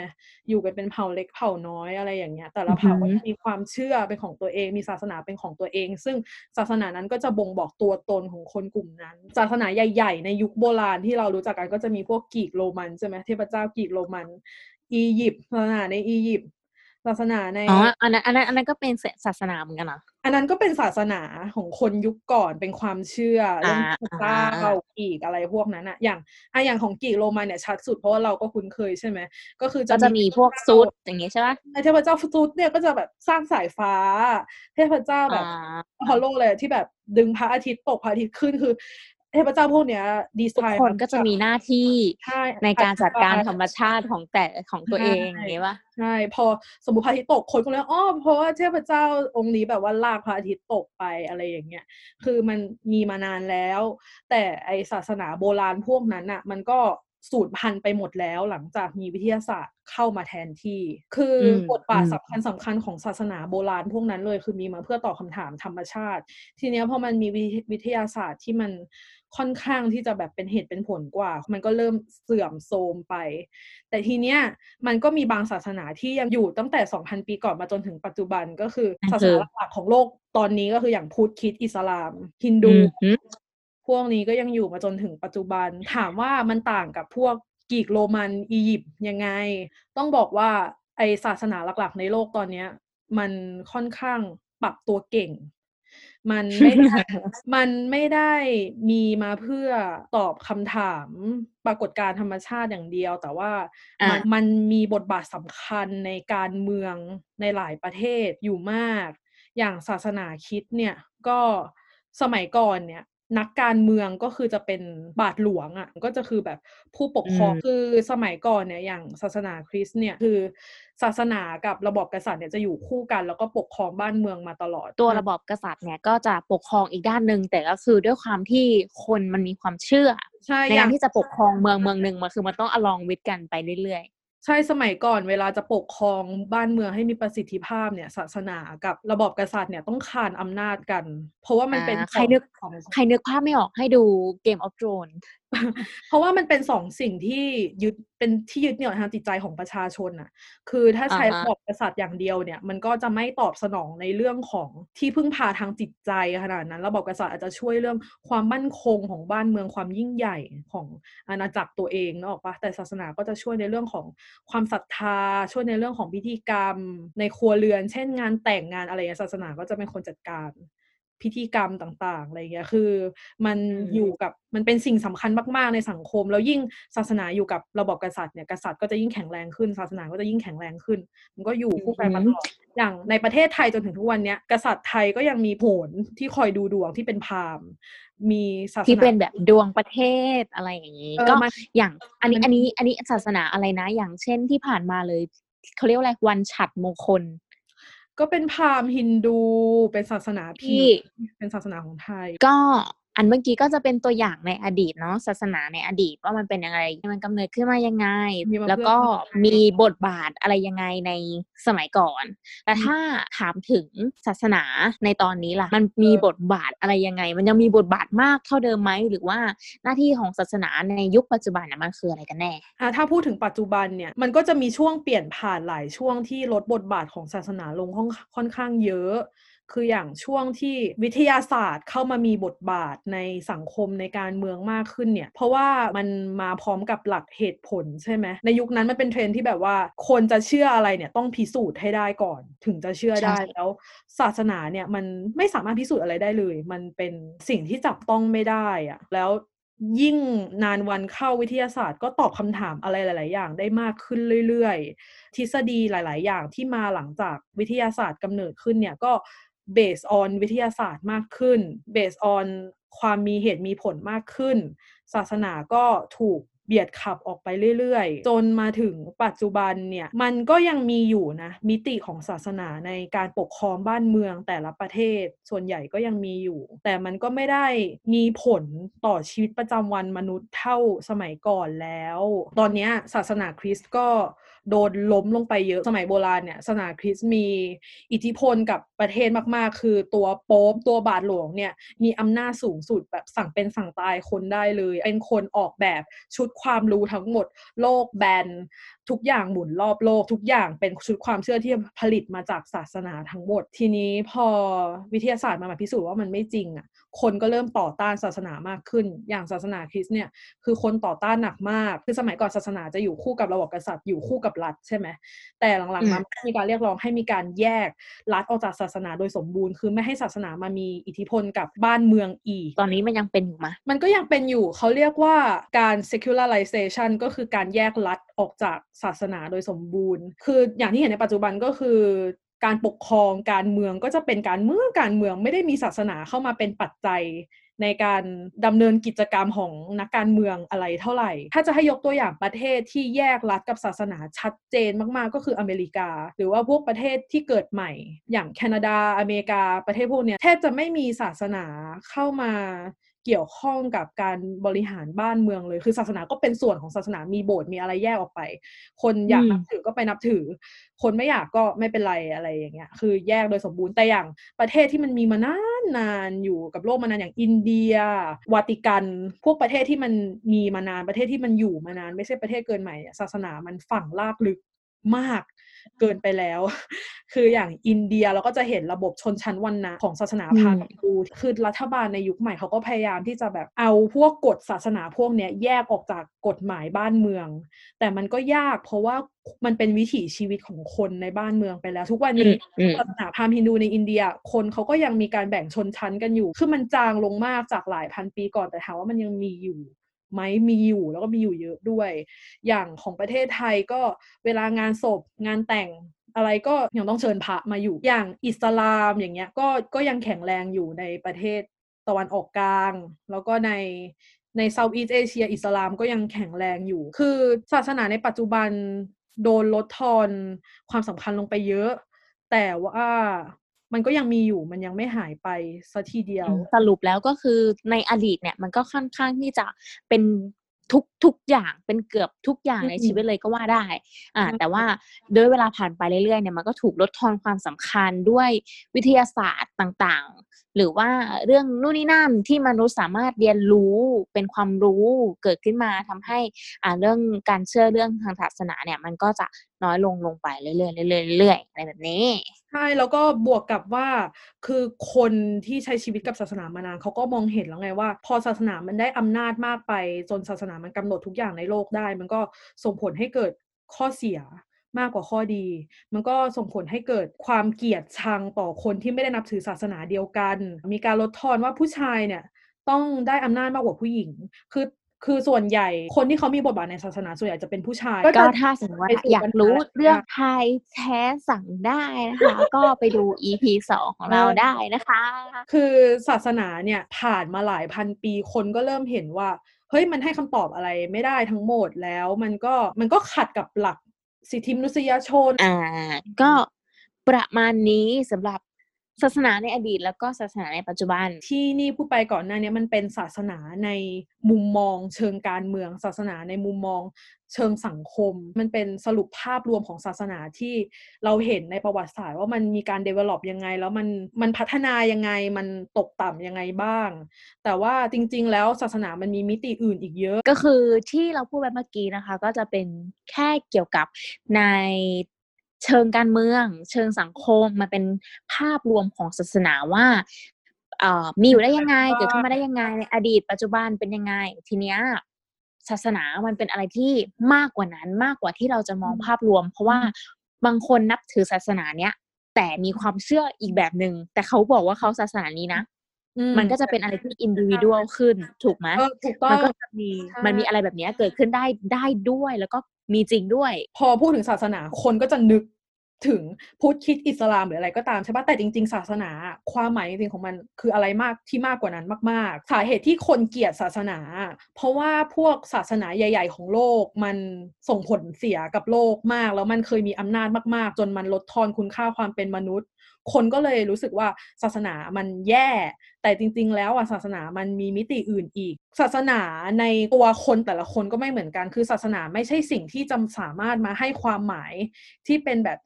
อยู่กันเป็นเผ่าเล็กเผ่าน้อยอะไรอย่างเงี้ย แต่ละเผ่าอือหืก็อจะมีความเชื่อเป็นของตัวเอง มีศาสนาเป็นของตัวเอง ซึ่งศาสนานั้นก็จะบ่งบอกตัวตนของคนกลุ่มนั้น ศาสนาใหญ่ๆ ในยุคโบราณที่เรารู้จักกันก็จะมีพวกกรีกโรมันใช่ไหมเทพเจ้ากรีกโรมัน อียิปต์ศาสนาในอียิปต์ ศาสนาในอ๋ออันนั้นอันนั้นอันนั้นก็เป็นศาสนาเหมือนกันเหรออันนั้นก็เป็นศาสนาของคนยุคก่อนเป็นความเชื่อเรื่องอ่าพระเจ้าอ่ากรีกอะไรพวกนั้นอะอย่างอะอย่างของกรีกโรมันเนี่ยชัดสุดเพราะว่าเราก็คุ้นเคยใช่ไหมก็คือก็จะมีพวกซุดอย่างงี้ใช่ปะในเทพเจ้าฟุตุสเนี่ยก็จะแบบสร้างสายฟ้า เทพเจ้าแบบอ่าอพอลโลเลยที่แบบดึงพระอาทิตย์ตกพระอาทิตย์ขึ้นคือเทพเจ้าพวกเนี้ย ดีไซทุกน์คนก็จะมีหน้าที่ใช่ในการจัดการธรรมอธิบชาติของแต่ของตัวเองอย่างงี้ปะใช่พอสมมติพระอาทิตย์ตกคนก็เลยอ๋อเพราะว่าเทพเจ้าองค์นี้แบบว่าลากพระอาทิตย์ตกไปอะไรอย่างเงี้ยคือมันมีมานานแล้ว แต่ไอศาสนาโบราณพวกนั้นอะมันก็ สูญพันธุ์ไปหมดแล้วหลังจากมีวิทยาศาสตร์เข้ามาแทนที่ คืออมบทบาทอืมสำคัญสำคัญของศาสนาโบราณพวกนั้นเลย คือมีมาเพื่อตอบคำถามธรรมชาติ ทีเนี้ยพอมันมีวิวิทยาศาสตร์ที่มันค่อนข้างที่จะแบบเป็นเหตุเป็นผลกว่า มันก็เริ่มเสื่อมโทรมไป แต่ทีเนี้ยมันก็มีบางศาสนาที่ยังอยู่ตั้งแต่ 2,000 ปีก่อนมาจนถึงปัจจุบันก็คือนั่นศาสคือนาหลักๆของโลกตอนนี้ก็คืออย่างพุทธคริดอิสลามฮินดูอืมหืม พวกนี้ก็ยังอยู่มาจนถึงปัจจุบัน ถามว่ามันต่างกับพวกกรีกโรมันอียิปต์ยังไง ต้องบอกว่าไอศาสนาหลักๆ ในโลกตอนเนี้ย มันค่อนข้างปรับตัวเก่ง มันไม่ได้มันไม่ได้มีมาเพื่อตอบคำถามปรากฏการณ์ธรรมชาติอย่างเดียว แต่ว่าอะมันมันมีบทบาทสำคัญในการเมืองในหลายประเทศอยู่มาก อย่างศาสนาคริดเนี่ยก็สมัยก่อนเนี่ย นักการเมืองก็คือจะเป็นบาทหลวงอะ่ะก็จะคือแบบผู้ปกครองอืมคือสมัยก่อนเนี่ยอย่างศาสนาคริสต์เนี่ยคือศาสนากับระบอบกษัตริย์เนี่ยจะอยู่คู่กัน แล้วก็ปกครองบ้านเมืองมาตลอด ตัวระบอบกษัตริย์เนี่ยก็จะปกครองอีกด้านหนึ่งแต่ก็คือด้วยความที่คนมันมีความเชื่อใช่ในอย่าการงที่จะปกครองเมืองเมืองหนึ่งมันคือมันต้องอลองวิทกันไปเรื่อย ใช่สมัยก่อนเวลาจะปกครองบ้านเมืองให้มีประสิทธิภาพเนี่ยศาสนากับระบอบกษัตริย์เนี่ยต้องคานอำนาจกัน เพราะว่ามันเป็นอ่าใครนึกของๆใครนึกภาพไม่ออกให้ดู Game of Thrones เพราะว่ามันเป็นสองสิ่งที่ยึดเป็นที่ยึดเหนี่ยวทางจิตใจของประชาชนน่ะ คือถ้าใช้อ่าฮะระบอบกษัตริย์อย่างเดียวเนี่ย มันก็จะไม่ตอบสนองในเรื่องของที่พึ่งพาทางจิตใจขนาดนั้น ระบอบกษัตริย์อาจจะช่วยเรื่องความมั่นคงของบ้านเมืองความยิ่งใหญ่ของอาณาจักรตัวเองนึกออกปะแต่ศาสนาก็จะช่วยในเรื่องของความศรัทธา ช่วยในเรื่องของพิธีกรรม ในครัวเรือน เช่น งานแต่งงานอะไรอย่างเงี้ยศาสนาก็จะเป็นคนจัดการ พิธีกรรมต่างๆอะไรเงี้ยคือมันอืมอยู่กับมันเป็นสิ่งสำคัญมากๆในสังคม แล้วยิ่งศาสนาอยู่กับระบอบกษัตริย์เนี่ยกษัตริย์ก็จะยิ่งแข็งแรงขึ้น ศาสนาก็จะยิ่งแข็งแรงขึ้น มันก็อยู่คู่กันมาตลอดอย่างในประเทศไทยจนถึงทุกวันเนี้ยกษัตริย์ไทยก็ยังมีโหนที่คอยดูดวงที่เป็นพราหมณ์มีศาสนาที่เป็นแบบดวงประเทศอะไรอย่างนี้เออก็มันอย่างอันนี้มันอันนี้อันนี้ศาสนาอะไรนะ อย่างเช่นที่ผ่านมาเลยเขาเรียกว่าอะไรวันฉัดมงคล ก็เป็นพราหมณ์ฮินดู เป็นศาสนาที่พีเป็นศาสนาของไทย ก็ อันเมื่อกี้ก็จะเป็นตัวอย่างในอดีตเนาะศาสนาในอดีตว่ามันเป็นยังไงมันกำเนิดขึ้นมายังไงมีมาแล้วก็เพื่อพัฒนามีบทบาทอะไรยังไงในสมัยก่อน แต่ถ้าถามถึงศาสนาในตอนนี้ล่ะ มันมีบทบาทอะไรยังไง มันยังมีบทบาทมากเท่าเดิมไหมหรือว่าหน้าที่ของศาสนาในยุคปัจจุบันน่ะมันคืออะไรกันแน่อะถ้าพูดถึงปัจจุบันเนี่ยมันก็จะมีช่วงเปลี่ยนผ่านหลายช่วงที่ลดบทบาทของศาสนาลงค่อนค่อนข้างเยอะ คืออย่างช่วงที่วิทยาศาสตร์เข้ามามีบทบาทในสังคมในการเมืองมากขึ้นเนี่ย เพราะว่ามันมาพร้อมกับหลักเหตุผลใช่ไหมในยุคนั้นมันเป็นเทรนด์ที่แบบว่าคนจะเชื่ออะไรเนี่ยต้องพิสูจน์ให้ได้ก่อน ถึงจะเชื่อได้ใช่แล้วศาสนาเนี่ยมันไม่สามารถพิสูจน์อะไรได้เลย มันเป็นสิ่งที่จับต้องไม่ได้อะแล้วยิ่งนานวันเข้าวิทยาศาสตร์ก็ตอบคำถามอะไรหลาย ๆ อย่างได้มากขึ้นเรื่อย ๆ ทฤษฎีหลาย ๆ อย่างที่มาหลังจากวิทยาศาสตร์กำเนิดขึ้นเนี่ยก็ based on วิทยาศาสตร์มากขึ้น based on ความมีเหตุมีผลมากขึ้น ศาสนาก็ถูกเบียดขับออกไปเรื่อยๆ จนมาถึงปัจจุบันเนี่ยมันก็ยังมีอยู่นะมิติของศาสนาในการปกครองบ้านเมืองแต่ละประเทศ ส่วนใหญ่ก็ยังมีอยู่ แต่มันก็ไม่ได้มีผลต่อชีวิตประจำวันมนุษย์เท่าสมัยก่อนแล้ว ตอนนี้ศาสนาคริสต์ก็ โดนล้มลงไปเยอะสมัยโบราณเนี่ยศาสนาคริสต์มีอิทธิพลกับประเทศมากๆ คือตัวโป๊ปตัวบาทหลวงเนี่ยมีอำนาจสูงสุดแบบสั่งเป็นสั่งตายคนได้เลย เป็นคนออกแบบชุดความรู้ทั้งหมด โลกแบนทุกอย่างหมุนรอบโลก ทุกอย่างเป็นชุดความเชื่อที่ผลิตมาจากศาสนาทั้งหมด ทีนี้พอวิทยาศาสตร์มาพิสูจน์ว่ามันไม่จริงอะคนก็เริ่มต่อต้านศาสนามากขึ้น อย่างศาสนาคริสต์เนี่ยคือคนต่อต้านหนักมาก คือสมัยก่อนศาสนาจะอยู่คู่กับระบบกษัตริย์อยู่คู่กับรัฐใช่ไหมแต่หลังๆมาอืมมีการเรียกร้องให้มีการแยกรัฐออกจากศาสนาโดยสมบูรณ์ คือไม่ให้ศาสนามามีอิทธิพลกับบ้านเมืองอีก ตอนนี้มันยังเป็นอยู่มะมันก็ยังเป็นอยู่เขาเรียกว่าการ secularization ก็คือการแยกรัฐออกจากศาสนาโดยสมบูรณ์ คืออย่างที่เห็นในปัจจุบันก็คือการปกครองการเมืองก็จะเป็นการเมืองการเมืองไม่ได้มีศาสนาเข้ามาเป็นปัจจัย ในการดำเนินกิจกรรมของนักการเมืองอะไรเท่าไหร่ ถ้าจะให้ยกตัวอย่างประเทศที่แยกรัฐกับศาสนาชัดเจนมากๆ ก็คืออเมริกา หรือว่าพวกประเทศที่เกิดใหม่ อย่างแคนาดาอเมริกาประเทศพวกเนี้ยแทบจะไม่มีศาสนาเข้ามา เกี่ยวข้องกับการบริหารบ้านเมืองเลย คือศาสนาก็เป็นส่วนของศาสนามีโบสถ์มีอะไรแยกออกไป คนอยากอืมนับถือก็ไปนับถือ คนไม่อยากก็ไม่เป็นไรอะไรอย่างเงี้ย คือแยกโดยสมบูรณ์แต่อย่างประเทศที่มันมีมานานนานๆอยู่กับโลกมานานอย่างอินเดียวาติกัน พวกประเทศที่มันมีมานานประเทศที่มันอยู่มานาน ไม่ใช่ประเทศเกินใหม่เนี่ยศาสนามันฝังลากลึก มากเกินไปแล้ว คืออย่างอินเดียเราก็จะเห็นระบบชนชั้นวรรณะของศาสนาพราหมณ์ดูคือรัฐบาลในยุคใหม่เขาก็พยายามที่จะแบบเอาพวกกฎศาสนาพวกเนี้ยแยกออกจากกฎหมายบ้านเมือง แต่มันก็ยากเพราะว่ามันเป็นวิถีชีวิตของคนในบ้านเมืองไปแล้ว ทุกวันอืนี้มอืมศาสนาพราหมณ์ฮินดูในอินเดีย คนเขาก็ยังมีการแบ่งชนชั้นกันอยู่ คือมันจางลงมากจากหลายพันปีก่อนแต่ถามว่ามันยังมีอยู่ ไหมมีอยู่แล้วก็มีอยู่เยอะด้วย อย่างของประเทศไทยก็เวลางานศพงานแต่งอะไรก็ยังต้องเชิญพระมาอยู่อย่างอิสลามอย่างเงี้ยก็ก็ยังแข็งแรงอยู่ในประเทศตะวันออกกลาง แล้วก็ในในเซาท์อีสเอเชียอิสลามก็ยังแข็งแรงอยู่ คือศาสนาในปัจจุบันโดนลดทอนความสำคัญลงไปเยอะ แต่ว่า มันก็ยังมีอยู่มันยังไม่หายไปสัทีเดียว สรุปแล้วก็คือในอดีตเนี่ยมันก็ค่อนข้างที่จะเป็นทุกทุกอย่างเป็นเกือบทุกอย่างในชีวิตเลยก็ว่าได้ อ่า แต่ว่าด้วยเวลาผ่านไปเรื่อยๆเนี่ยมันก็ถูกลดทอนความสำคัญด้วยวิทยาศาสตร์ต่างๆ หรือว่าเรื่องนู่นนี่นั่นที่มนุษย์สามารถเรียนรู้เป็นความรู้เกิดขึ้นมาทำให้ อ่าเรื่องการเชื่อเรื่องทางศาสนาเนี่ย มันก็จะน้อยลงลงไปเรื่อยๆเรื่อยๆเรื่อยๆอะไรแบบนี้ ใช่แล้วก็บวกกับว่า คือคนที่ใช้ชีวิตกับศาสนามานานเขาก็มองเห็นแล้วไงว่า พอศาสนามันได้อำนาจมากไป จนศาสนามันกำหนดทุกอย่างในโลกได้ มันก็ส่งผลให้เกิดข้อเสียมากกว่าข้อดี มันก็ส่งผลให้เกิดความเกลียดชังต่อคนที่ไม่ได้นับถือศาสนาเดียวกัน มีการลดทอนว่าผู้ชายเนี่ยต้องได้อำนาจมากกว่าผู้หญิง คือ คือส่วนใหญ่คนที่เขามีบทบาทในศาสนาส่วนใหญ่จะเป็นผู้ชาย ก็จะถ้าสมมติว่าไปสู่อยากรู้ปัญหาเรื่องไทยแท้สั่งได้นะคะ ก็ไปดู EP สองของเราได้นะคะ คือศาสนาเนี่ยผ่านมาหลายพันปีคนก็เริ่มเห็นว่าเฮ้ยมันให้คำตอบอะไรไม่ได้ทั้งหมดแล้วมันก็มันก็ขัดกับหลักสิทธิมนุษยชน อ่า ก็ประมาณนี้สำหรับ ศาสนาในอดีตแล้วก็ศาสนาในปัจจุบัน ที่นี่พูดไปก่อนหน้านี้มันเป็นศาสนาในมุมมอง เชิงการเมืองศาสนาในมุมมอง เชิงสังคม มันเป็นสรุปภาพรวมของศาสนาที่เราเห็นในประวัติศาสตร์ว่ามันมีการ develop ยังไง แล้วมันมันพัฒนายังไงมันตกต่ำยังไงบ้าง แต่ว่าจริง ๆ แล้วศาสนามันมีมิติอื่นอีกเยอะ ก็คือที่เราพูดไปเมื่อกี้นะคะ ก็จะเป็นแค่เกี่ยวกับใน เชิงการเมือง เชิงสังคมมันเป็นภาพรวมของศาสนาว่าเอ่อมีอยู่ได้ยังไงเกิดขึ้นมาได้ยังไงในอดีตปัจจุบันเป็นยังไง ทีเนี้ยศาสนามันเป็นอะไรที่มากกว่านั้นมากกว่าที่เราจะมองภาพรวม เพราะว่าบางคนนับถือศาสนาเนี้ยแต่มีความเชื่ออีกแบบหนึ่งแต่เขาบอกว่าเขาศาสนานี้นะอืมันก็จะเป็นอะไรที่อินดิวิ u a l ขึ้นถูกไหมเออถูกต้อมันงก็จะมีใช่มันมีอะไรแบบเนี้ยเกิดขึ้นได้ได้ด้วย แล้วก็ มีจริงด้วย พอพูดถึงศาสนาคนก็จะนึกถึงพุทธคิดอิสลามหรืออะไรก็ตามใช่ปะแต่จริง ๆ ศาสนา ความหมายจริงๆของมันคืออะไรมากที่มากกว่านั้นมากๆสาเหตุที่คนเกลียดศาสนา เพราะว่าพวกศาสนาใหญ่ ๆ ของโลกมันส่งผลเสียกับโลกมาก แล้วมันเคยมีอำนาจมากๆ จนมันลดทอนคุณค่าความเป็นมนุษย์ คนก็เลยรู้สึกว่าศาสนามันแย่ แต่จริง ๆ แล้วอะศาสนามันมีมิติอื่นอีก ศาสนาในตัวคนแต่ละคนก็ไม่เหมือนกัน คือศาสนาไม่ใช่สิ่งที่จะสามารถมาให้ความหมายที่เป็นแบบ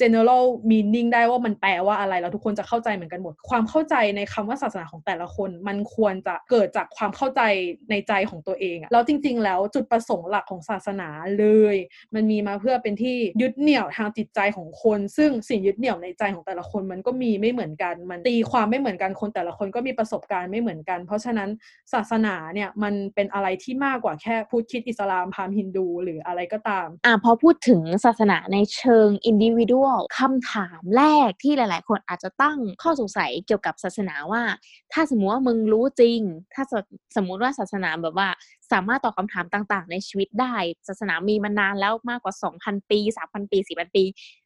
general meaning ได้ว่ามันแปลว่าอะไรแล้วทุกคนจะเข้าใจเหมือนกันหมด ความเข้าใจในคำว่าศาสนาของแต่ละคน มันควรจะเกิดจากความเข้าใจในใจของตัวเองอะแล้วจริง ๆ แล้วจุดประสงค์หลักของศาสนาเลย มันมีมาเพื่อเป็นที่ยึดเหนี่ยวทางจิตใจของคน ซึ่งสิ่งยึดเหนี่ยวในใจของแต่ละคนมันก็มีไม่เหมือนกัน มันตีความไม่เหมือนกันคนแต่ละคนก็มีประสบการณ์ไม่เหมือนกัน เพราะฉะนั้นศาสนาเนี่ยมันเป็นอะไรที่มากกว่าแค่พุทธคิดอิสลามพราหมณ์ฮินดู หรืออะไรก็ตามอ่าพอพูดถึงศาสนาในเชิงอินดิวิ u a l คำถามแรกที่หลาย ๆ คนอาจจะตั้งข้อสงสัยเกี่ยวกับศาสนาว่า ถ้าสมมติว่ามึงรู้จริง ถ้าสมมุติว่าศาสนาแบบว่าสามารถตอบคำถามต่าง ๆ ในชีวิตได้ ศาสนามีมานานแล้วมากกว่า 2,000 ปี 3,000 ปี 4,000 ปี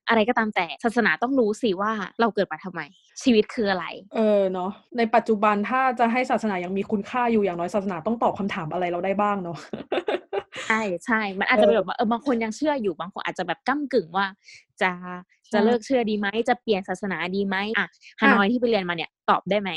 อะไรก็ตามแต่ศาสนาต้องรู้สิว่าเราเกิดมาทำไม ชีวิตคืออะไร เออเนาะในปัจจุบันถ้าจะให้ศาสนายังมีคุณค่าอยู่อย่างน้อยศาสนาต้องตอบคำถามอะไรเราได้บ้างเนาะ ใช่ใช่ มันอาจจะเป็นแบบว่าเออบางคนยังเชื่ออยู่บางคนอาจจะแบบก้ากึ่งว่า จะจะใช่เลิกเชื่อดีไหมจะเปลี่ยนศาสนาดีไหมอะฮานอยที่ไปเรียนมาเนี่ยตอบได้ไหม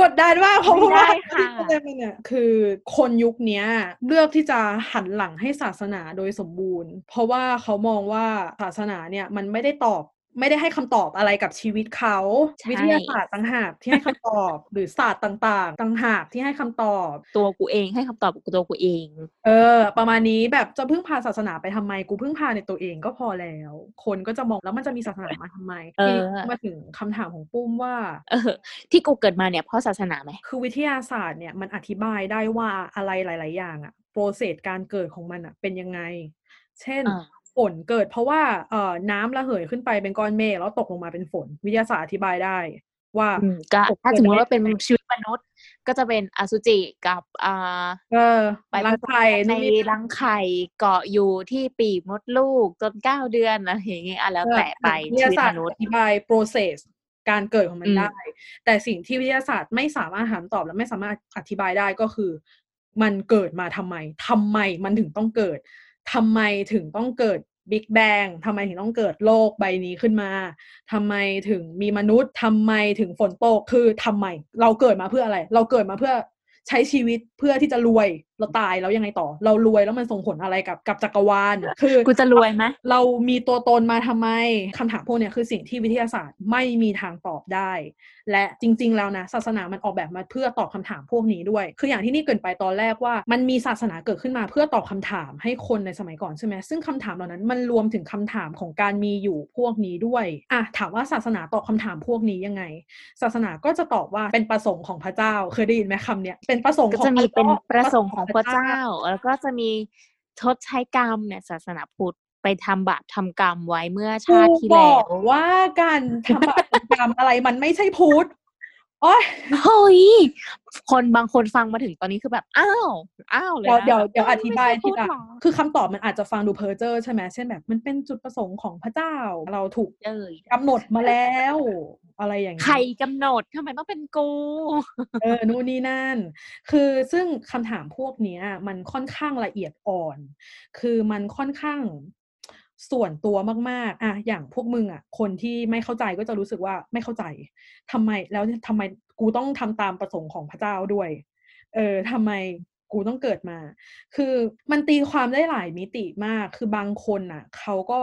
กดดันมากเพราะไม่ได้ว่าค่ะที่เรียนมาเนี่ยคือคนยุคเนี้ยเลือกที่จะหันหลังให้ศาสนาโดยสมบูรณ์ เพราะว่าเขามองว่าศาสนาเนี่ยมันไม่ได้ตอบ ไม่ได้ให้คำตอบอะไรกับชีวิตเขาใช่วิทยาศาสตร์ต่างหากที่ให้คำตอบ หรือศาสตร์ต่างๆต่างหากที่ให้คำตอบ ตัวกูเองให้คำตอบกับตัวกูเอง เออ ประมาณนี้แบบจะพึ่งพาศาสนาไปทำไมกูพึ่งพาในตัวเองก็พอแล้ว คนก็จะมองแล้วมันจะมีศาสนามาทำไมเออทีนี้มาถึงคำถามของปุ้มว่า เออ ที่กูเกิดมาเนี่ยเพราะศาสนาไหมคือวิทยาศาสตร์เนี่ยมันอธิบายได้ว่าอะไรหลาย ๆ อย่างอะโปรเซสการเกิดของมันอะเป็นยังไง เช่นอ่า ฝนเกิดเพราะว่าเอ่อน้ำระเหยขึ้นไปเป็นก้อนเมฆแล้วตกลงมาเป็นฝน วิทยาศาสตร์อธิบายได้ ว่าอืมก็ฝนถ้าเกิดสมมติได้ว่าเป็นยังไงชีวิตมนุษย์ ก็จะเป็นอสุจิกับอ่าเออไปรังไข่ในนู่นนี่รังไข่เกาะอยู่ที่ปีกมดลูกจนเก้าเดือนอะไรอย่างเงี้ยอะแล้วแต่ไปวิทชียาวิตศาสตร์มนุษอย์ธิบาย process การเกิดของมัอืนมได้ แต่สิ่งที่วิทยาศาสตร์ไม่สามารถหาคำตอบและไม่สามารถอธิบายได้ก็คือ มันเกิดมาทำไมทำไมมันถึงต้องเกิด ทำไมถึงต้องเกิดบิ๊กแบงทำไมถึงต้องเกิดโลกใบนี้ขึ้นมาทำไมถึงมีมนุษย์ทำไมถึงฝนตกคือทำไม เราเกิดมาเพื่ออะไร เราเกิดมาเพื่อใช้ชีวิตเพื่อที่จะรวย เราตายแล้วยังไงต่อ เรารวยแล้วมันส่งผลอะไรกับกับจักรวาลคือกูจะรวยไหมเรามีตัวตนมาทำไมคำถามพวกเนี้ยคือสิ่งที่วิทยาศาสตร์ไม่มีทางตอบได้ และจริง ๆ แล้วนะ ศาสนามันออกแบบมาเพื่อตอบคำถามพวกนี้ด้วย คืออย่างที่นี่เกรินไปตอนแรกว่า มันมีศาสนาเกิดขึ้นมาเพื่อตอบคำถามให้คนในสมัยก่อนใช่ไหมซึ่งคำถามเหล่านั้นมันรวมถึงคำถามของการมีอยู่พวกนี้ด้วยอะถามว่าศาสนาตอบคำถามพวกนี้ยังไง ศาสนาก็จะตอบว่าเป็นประสงค์ของพระเจ้าเคยได้ยินไหมคำเนี้ยเป็นประสงค์ก็ของจะมีเป็นพประสงค์ของพระเจ้า แล้วก็จะมีชดใช้กรรมเนี่ยศาสนาพุทธไปทำบาปทำกรรมไว้เมื่อชาติที่กูบแล้อวกว่าการทำบาปทำกรรมอะไรมันไม่ใช่พุทธโอ้ยเฮ้ยคนบางคนฟังมาถึงตอนนี้คือแบบอ้าวอ้าวเลยเดี๋ยวนะเดี๋ยวแบบเดี๋ยวอธิบายไม่ใช่ทีพุทธละหรอคือคำตอบมันอาจจะฟังดูเพ้อเจ้อใช่ไหมเช่นแบบ มันเป็นจุดประสงค์ของพระเจ้า เราถูกเอ้ยกำหนดมาแล้ว อะไรอย่างนี้ใครกำหนดทำไมต้องเป็นกู เออนู่นนี่นั่น คือซึ่งคำถามพวกเนี้ย มันค่อนข้างละเอียดอ่อน คือมันค่อนข้างส่วนตัวมากๆ อะ อย่างพวกมึงอะ คนที่ไม่เข้าใจก็จะรู้สึกว่าไม่เข้าใจทำไมแล้วทำไมกูต้องทำตามประสงค์ของพระเจ้าด้วย เออทำไมกูต้องเกิดมา คือมันตีความได้หลายมิติมาก คือบางคนน่ะ เขาก็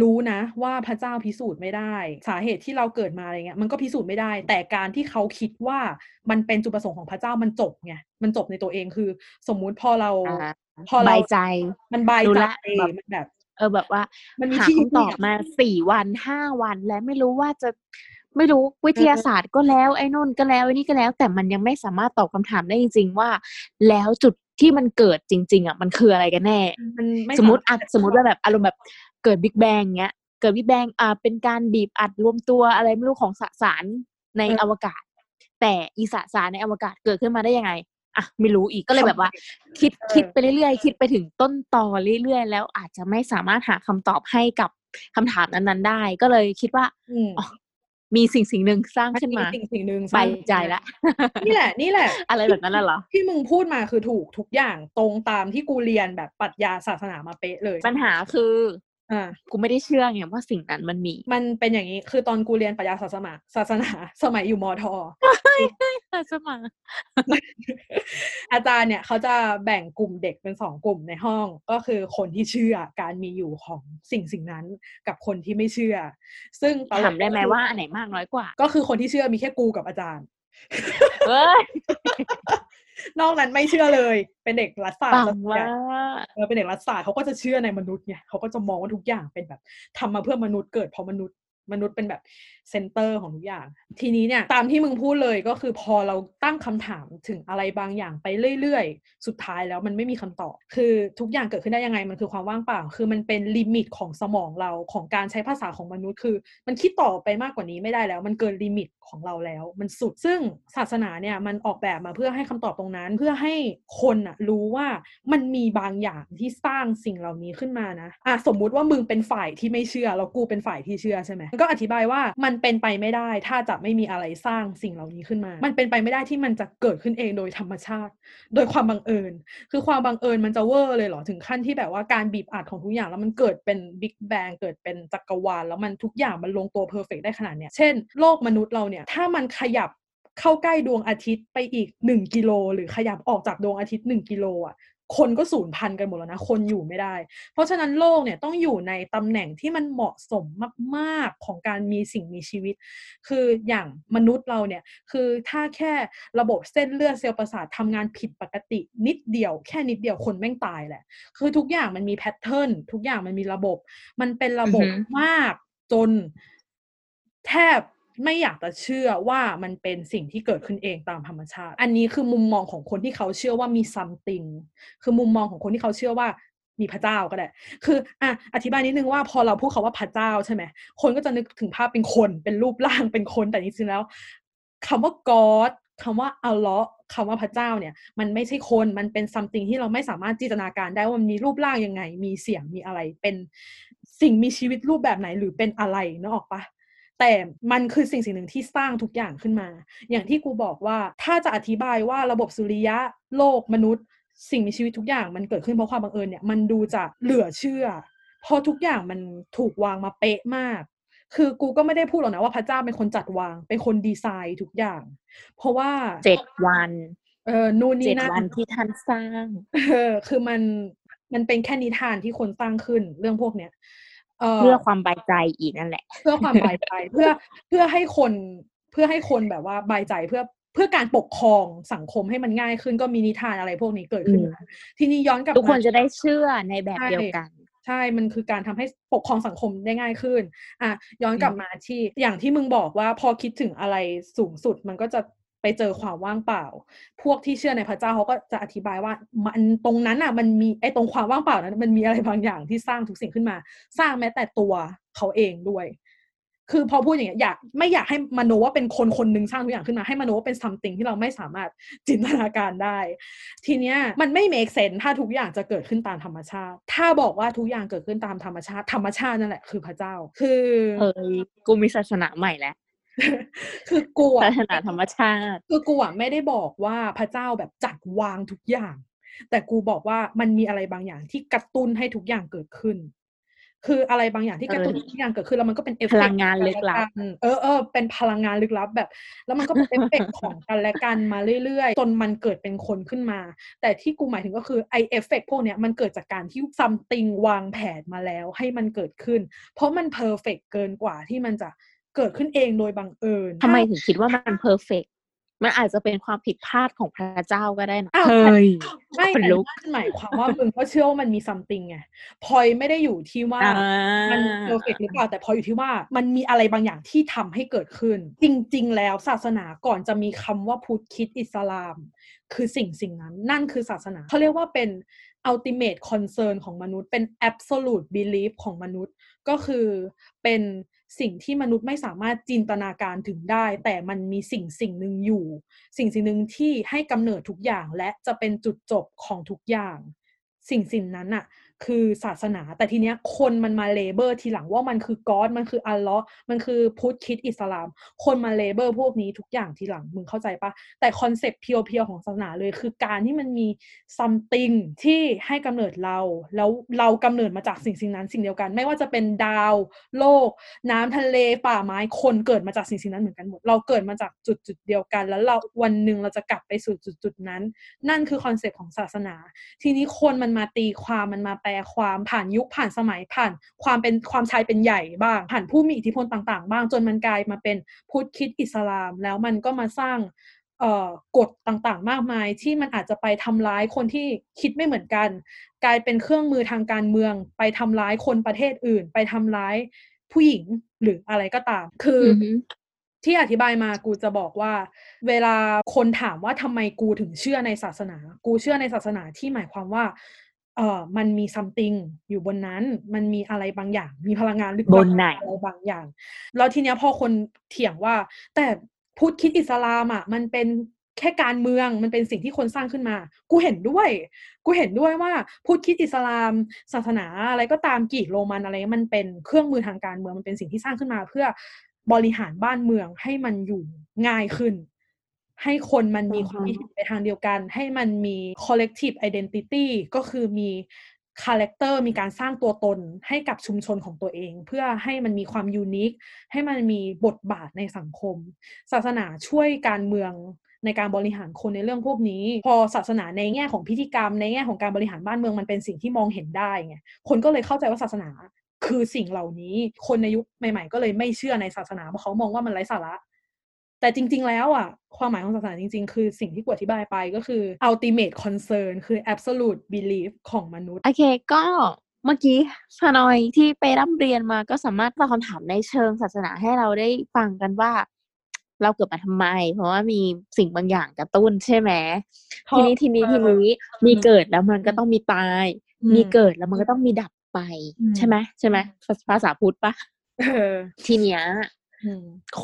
รู้นะว่าพระเจ้าพิสูจน์ไม่ได้ สาเหตุที่เราเกิดมาอะไรเงี้ยมันก็พิสูจน์ไม่ได้ แต่การที่เขาคิดว่ามันเป็นจุดประสงค์ของพระเจ้ามันจบไงมันจบในตัวเองคือ สมมุติพอเราอ่าพอเราบายใจ มันบายรู้ใจละแบบมันแบบ เออแบบว่า มันมีหาที่ยึดคำตอบเหนี่ยวมาสี่วันห้าวันและไม่รู้ว่าจะไม่รู้วิทยาศาสตร์ก็แล้วไอ้นู่นก็แล้วไอ้นี่ก็แล้ว แต่มันยังไม่สามารถตอบคำถามได้จริง ๆ ว่า แล้วจุดที่มันเกิดจริง ๆ อะ มันคืออะไรกันแน่มันไสมมติอัดสมมติว่าแบบอารมณ์แบบ เกิดบิ๊กแบงเงี้ยเกิดบิ๊กแบงอ่าเป็นการบีบอัดรวมตัวอะไรไม่รู้ของสสารในเอออวกาศ แต่อีสสารในอวกาศเกิดขึ้นมาได้ยังไงอะไม่รู้อีกก็เลยแบบว่า คิดเออคิดไปเรื่อยๆ คิดไปถึงต้นตอเรื่อยๆ แล้วอาจจะไม่สามารถหาคำตอบให้กับคำถามนั้นๆได้ ก็เลยคิดว่าอืมอ๋อมีสิ่งสิ่งหนึ่งสร้างขึ้นมาสิ่งสิ่งหนึ่งสบายใจละนี่แหละ นี่แหละ อะไรแบบนั้นน่ะเหรอที่มึงพูดมาคือถูกทุกอย่างตรงตามที่กูเรียนแบบปรัชญาศาสนามาเป๊ะเลย ปัญหาคือ อ่ากูไม่ได้เชื่อไงว่าสิ่งนั้นมันมี มันเป็นอย่างนี้คือตอนกูเรียนปรัชญาศาสนาศาสนา สมัยอยู่มอทอสมาอาจารย์เนี่ยเขาจะแบ่งกลุ่มเด็กเป็นสองกลุ่มในห้อง ก็คือคนที่เชื่อการมีอยู่ของสิ่งสิ่งนั้น กับคนที่ไม่เชื่อ ซึ่งตลกถามได้ไหมว่าอันไหนมากน้อยกว่า ก็คือคนที่เชื่อมีแค่กูกับอาจารย์เอ้ย นอกนั้นไม่เชื่อเลย เป็นเด็กรัฐศาสตปัร์งซะส่วนว่าใหญ่เออเป็นเด็กรัฐศาสตร์เขาก็จะเชื่อในมนุษย์ไงเขาก็จะมองว่าทุกอย่างเป็นแบบทำมาเพื่อมนุษย์เกิดเพราะมนุษย์ มนุษย์เป็นแบบ center ของทุกอย่าง ทีนี้เนี่ยตามที่มึงพูดเลยก็คือพอเราตั้งคำถามถึงอะไรบางอย่างไปเรื่อยๆ สุดท้ายแล้วมันไม่มีคำตอบ คือทุกอย่างเกิดขึ้นได้ยังไงมันคือความว่างเปล่า คือมันเป็น limit ของสมองเราของการใช้ภาษาของมนุษย์ คือ มันคิดต่อไปมากกว่านี้ไม่ได้แล้ว มันเกิน limit ของเราแล้ว มันสุดซึ่งศาสนาเนี่ยมันออกแบบมาเพื่อให้คำตอบตรงนั้น เพื่อให้คนอะรู้ว่ามันมีบางอย่างที่สร้างสิ่งเหล่านี้ขึ้นมานะอะสมมุติว่ามึงเป็นฝ่ายที่ไม่เชื่อแล้วกูเป็นฝ่ายที่เชื่อใช่ไหมก็อธิบายว่ามันเป็นไปไม่ได้ ถ้าจะไม่มีอะไรสร้างสิ่งเหล่านี้ขึ้นมา มันเป็นไปไม่ได้ที่มันจะเกิดขึ้นเองโดยธรรมชาติ โดยความบังเอิญ คือความบังเอิญมันจะเวอร์เลยเหรอ ถึงขั้นที่แบบว่าการบีบอัดของทุกอย่างแล้วมันเกิดเป็น Big Bang เกิดเป็นจักรวาลแล้วมันทุกอย่างมันลงตัว perfect ได้ขนาดเนี้ย เช่นโลกมนุษย์เราเนี่ย ถ้ามันขยับเข้าใกล้ดวงอาทิตย์ไปอีกหนึ่งกิโล หรือขยับออกจากดวงอาทิตย์หนึ่งกิโลอะ คนก็สูญพันธุ์กันหมดแล้วนะ คนอยู่ไม่ได้ เพราะฉะนั้นโลกเนี่ยต้องอยู่ในตำแหน่งที่มันเหมาะสมมากๆของการมีสิ่งมีชีวิต คืออย่างมนุษย์เราเนี่ย คือถ้าแค่ระบบเส้นเลือดเซลล์ประสาททำงานผิดปกตินิดเดียว แค่นิดเดียวคนแม่งตายแหละ คือทุกอย่างมันมีแพทเทิร์นทุกอย่างมันมีระบบ มันเป็นระบบอือหือมากจนแทบ ไม่อยากจะเชื่อว่ามันเป็นสิ่งที่เกิดขึ้นเองตามธรรมชาติ อันนี้คือมุมมองของคนที่เขาเชื่อว่ามี something คือมุมมองของคนที่เขาเชื่อว่ามีพระเจ้าก็ได้ คืออะอธิบายนิดนึงว่าพอเราพูดคาว่าพระเจ้าใช่ไหม คนก็จะนึกถึงภาพเป็นคน เป็นรูปร่าง เป็นคน แต่จริงๆแล้วคำว่า God คำว่าอัลเลาะห์คำว่าพระเจ้าเนี่ย มันไม่ใช่คน มันเป็น something ที่เราไม่สามารถจินตนาการได้ว่ามันมีรูปร่างยังไง มีเสียง มีอะไร เป็นสิ่งมีชีวิตรูปแบบไหน หรือเป็นอะไรนึกออกปะ แต่มันคือสิ่งสิ่งหนึ่งที่สร้างทุกอย่างขึ้นมา อย่างที่กูบอกว่าถ้าจะอธิบายว่าระบบสุริยะโลกมนุษย์ สิ่งมีชีวิตทุกอย่างมันเกิดขึ้นเพราะความบังเอิญเนี่ยมันดูจะเหลือเชื่อ เพราะทุกอย่างมันถูกวางมาเป๊ะมากคือกูก็ไม่ได้พูดหรอกนะว่าพระเจ้าเป็นคนจัดวาง เป็นคนดีไซน์ทุกอย่าง เพราะว่าเจ็ดวันเออนู่นเจ็นี่ดนั่นวันที่ท่านสร้าง เออ คือมันมันเป็นแค่นิทานที่คนสร้างขึ้นเรื่องพวกเนี้ย เออเพื่อความบายใจอีกนั่นแหละ เพื่อความบายใจเพื่อเพื่อให้คนเพื่อให้คนแบบว่าบายใจเพื่อเพื่อการปกครองสังคมให้มันง่ายขึ้นก็มีนิทานอะไรพวกนี้เกิดขึ้นมาทีนี้ย้อนกลับทุกคนมาจะได้เชื่อในแบบใช่เดียวกันใช่ มันคือการทำให้ปกครองสังคมได้ง่ายขึ้น อะ ย้อนกลับอืมมาที่ อย่างที่มึงบอกว่าพอคิดถึงอะไรสูงสุด มันก็จะ ไปเจอความว่างเปล่า พวกที่เชื่อในพระเจ้าเขาก็จะอธิบายว่ามันตรงนั้นอะ มันมีไอ้ตรงความว่างเปล่านั้นมันมีอะไรบางอย่างที่สร้างทุกสิ่งขึ้นมา สร้างแม้แต่ตัวเขาเองด้วย คือพอพูดอย่างเงี้ยอยากไม่อยากให้มโนว่าเป็นคนคนหนึ่งสร้างทุกอย่างขึ้นมาให้มโนว่าเป็น something ที่เราไม่สามารถจินตนาการได้ ทีเนี้ยมันไม่ make sense ถ้าทุกอย่างจะเกิดขึ้นตามธรรมชาติ ถ้าบอกว่าทุกอย่างเกิดขึ้นตามธรรมชาติ ธรรมชาตินั่นแหละคือพระเจ้า คือเฮ้ยกูมีศาสนาใหม่แล้ว คือกูอะศาสนาธรรมชาติ คือกูอะไม่ได้บอกว่าพระเจ้าแบบจัดวางทุกอย่าง แต่กูบอกว่ามันมีอะไรบางอย่างที่กระตุ้นให้ทุกอย่างเกิดขึ้น คืออะไรบางอย่างที่กระตุ้นเออให้ทุกอย่างเกิดขึ้นแล้วมันก็เป็นเอฟพลังงานลึกลับเออเออเป็นพลังงานลึกลับแบบ แล้วมันก็เป็นเอฟเฟกต์ของกันและกันมาเรื่อยๆจนมันเกิดเป็นคนขึ้นมา แต่ที่กูหมายถึงก็คือไอเอฟเฟกต์พวกเนี้ยมันเกิดจากการที่ something วางแผนมาแล้วให้มันเกิดขึ้น เพราะมัน perfect เกินกว่าที่มันจะ เกิดขึ้นเองโดยบังเอิญทำไมถึงคิดว่ามัน perfect มันอาจจะเป็นความผิดพลาดของพระเจ้าก็ได้นะอ้าวเฮ้ยไม่ขนแต่ลุกนั่นหมายความว่ามึงก็เชื่อว่ามันมี something ไง point ไม่ได้อยู่ที่ว่าอ่ามัน perfect หรือเปล่าแต่ point อยู่ที่ว่ามันมีอะไรบางอย่างที่ทำให้เกิดขึ้น จริง ๆ แล้วศาสนาก่อนจะมีคำว่าพุทธคริสต์อิสลาม คือสิ่งสิ่งนั้น นั่นคือศาสนาเขาเรียกว่าเป็น ultimate concern ของมนุษย์ เป็น absolute belief ของมนุษย์ ก็คือเป็น สิ่งที่มนุษย์ไม่สามารถจินตนาการถึงได้ แต่มันมีสิ่งสิ่งหนึ่งอยู่ สิ่งสิ่งหนึ่งที่ให้กำเนิดทุกอย่างและจะเป็นจุดจบของทุกอย่าง สิ่งสิ่งนั้นอะ คือศาสนา แต่ทีเนี้ยคนมันมาเลเบอร์ทีหลังว่ามันคือก็อดมันคืออัลเลาะห์มันคือพุทธคิดอิสลาม คนมาเลเบอร์พวกนี้ทุกอย่างทีหลังมึงเข้าใจปะแต่ concept pure ๆของศาสนาเลยคือการที่มันมี something ที่ให้กำเนิดเรา แล้วเรากำเนิดมาจากสิ่งสิ่งนั้นสิ่งเดียวกัน ไม่ว่าจะเป็นดาว โลก น้ำทะเลป่าไม้คนเกิดมาจากสิ่งสิ่งนั้นเหมือนกันหมด เราเกิดมาจากจุดจุดเดียวกัน แล้วเราวันหนึ่งเราจะกลับไปสู่จุดจุดนั้น นั่นคือ concept ของศาสนา ทีนี้คนมันมาตีความมันมาลความผ่านยุคผ่านสมัยผ่าน ความเป็นความชายเป็นใหญ่บ้าง ผ่านผู้มีอิทธิพลต่าง ๆ บ้างจนมันกลายมาเป็นพุทธคริดอิสลาม แล้วมันก็มาสร้างเอ่อกฎต่างๆ มากมายที่มันอาจจะไปทำร้ายคนที่คิดไม่เหมือนกัน กลายเป็นเครื่องมือทางการเมือง ไปทำร้ายคนประเทศอื่น ไปทำร้ายผู้หญิงหรืออะไรก็ตาม คือออฮึที่อธิบายมากูจะบอกว่า เวลาคนถามว่าทำไมกูถึงเชื่อในศาสนา กูเชื่อในศาสนาที่หมายความว่า เอ่อมันมี something อยู่บนนั้น มันมีอะไรบางอย่าง มีพลังงานลึกลับนไหนอะไรบางอย่าง แล้วทีเนี้ยพอคนเถียงว่า แต่พุทธคริดอิสลามอะมันเป็นแค่การเมืองมันเป็นสิ่งที่คนสร้างขึ้นมา กูเห็นด้วย กูเห็นด้วยว่าพุทธคริดอิสลาม ศาสนาอะไรก็ตามกรีกโรมันอะไร มันเป็นเครื่องมือทางการเมืองมันเป็นสิ่งที่สร้างขึ้นมา เพื่อบริหารบ้านเมืองให้มันอยู่ง่ายขึ้น ให้คนมันมีอือคฮึวามคิดเห็นไปทางเดียวกัน ให้มันมี collective identity ก็คือมี character มีการสร้างตัวตนให้กับชุมชนของตัวเอง เพื่อให้มันมีความ unique ให้มันมีบทบาทในสังคม ศาสนาช่วยการเมืองในการบริหารคนในเรื่องพวกนี้ พอศาสนาในแง่ของพิธีกรรม ในแง่ของการบริหารบ้านเมืองมันเป็นสิ่งที่มองเห็นได้ไงคนก็เลยเข้าใจว่าศาสนาคือสิ่งเหล่านี้ คนในยุคใหม่ ๆ ก็เลยไม่เชื่อในศาสนาเพราะเขามองว่ามันไร้สาระ แต่จริง ๆ แล้วอะความหมายของศาสนาจริง ๆ คือสิ่งที่กูอธิบายไปก็คือ ultimate concern คือ absolute belief ของมนุษย์ โอเค ก็เมื่อกี้พนอยที่ไปร่ำเรียนมาก็สามารถตอบคำถามในเชิงศาสนาให้เราได้ฟังกันว่า เราเกิดมาทำไม เพราะว่ามีสิ่งบางอย่างกระตุ้นใช่ไหมเพราะทีนี้ทีนี้เออทีนี้มีเกิดแล้วมันก็ต้องมีตายอืมมีเกิดแล้วมันก็ต้องมีดับไปอืมใช่ไหมใช่ไหมภาภาษาพุทธปะเออทีเนี้ยอืม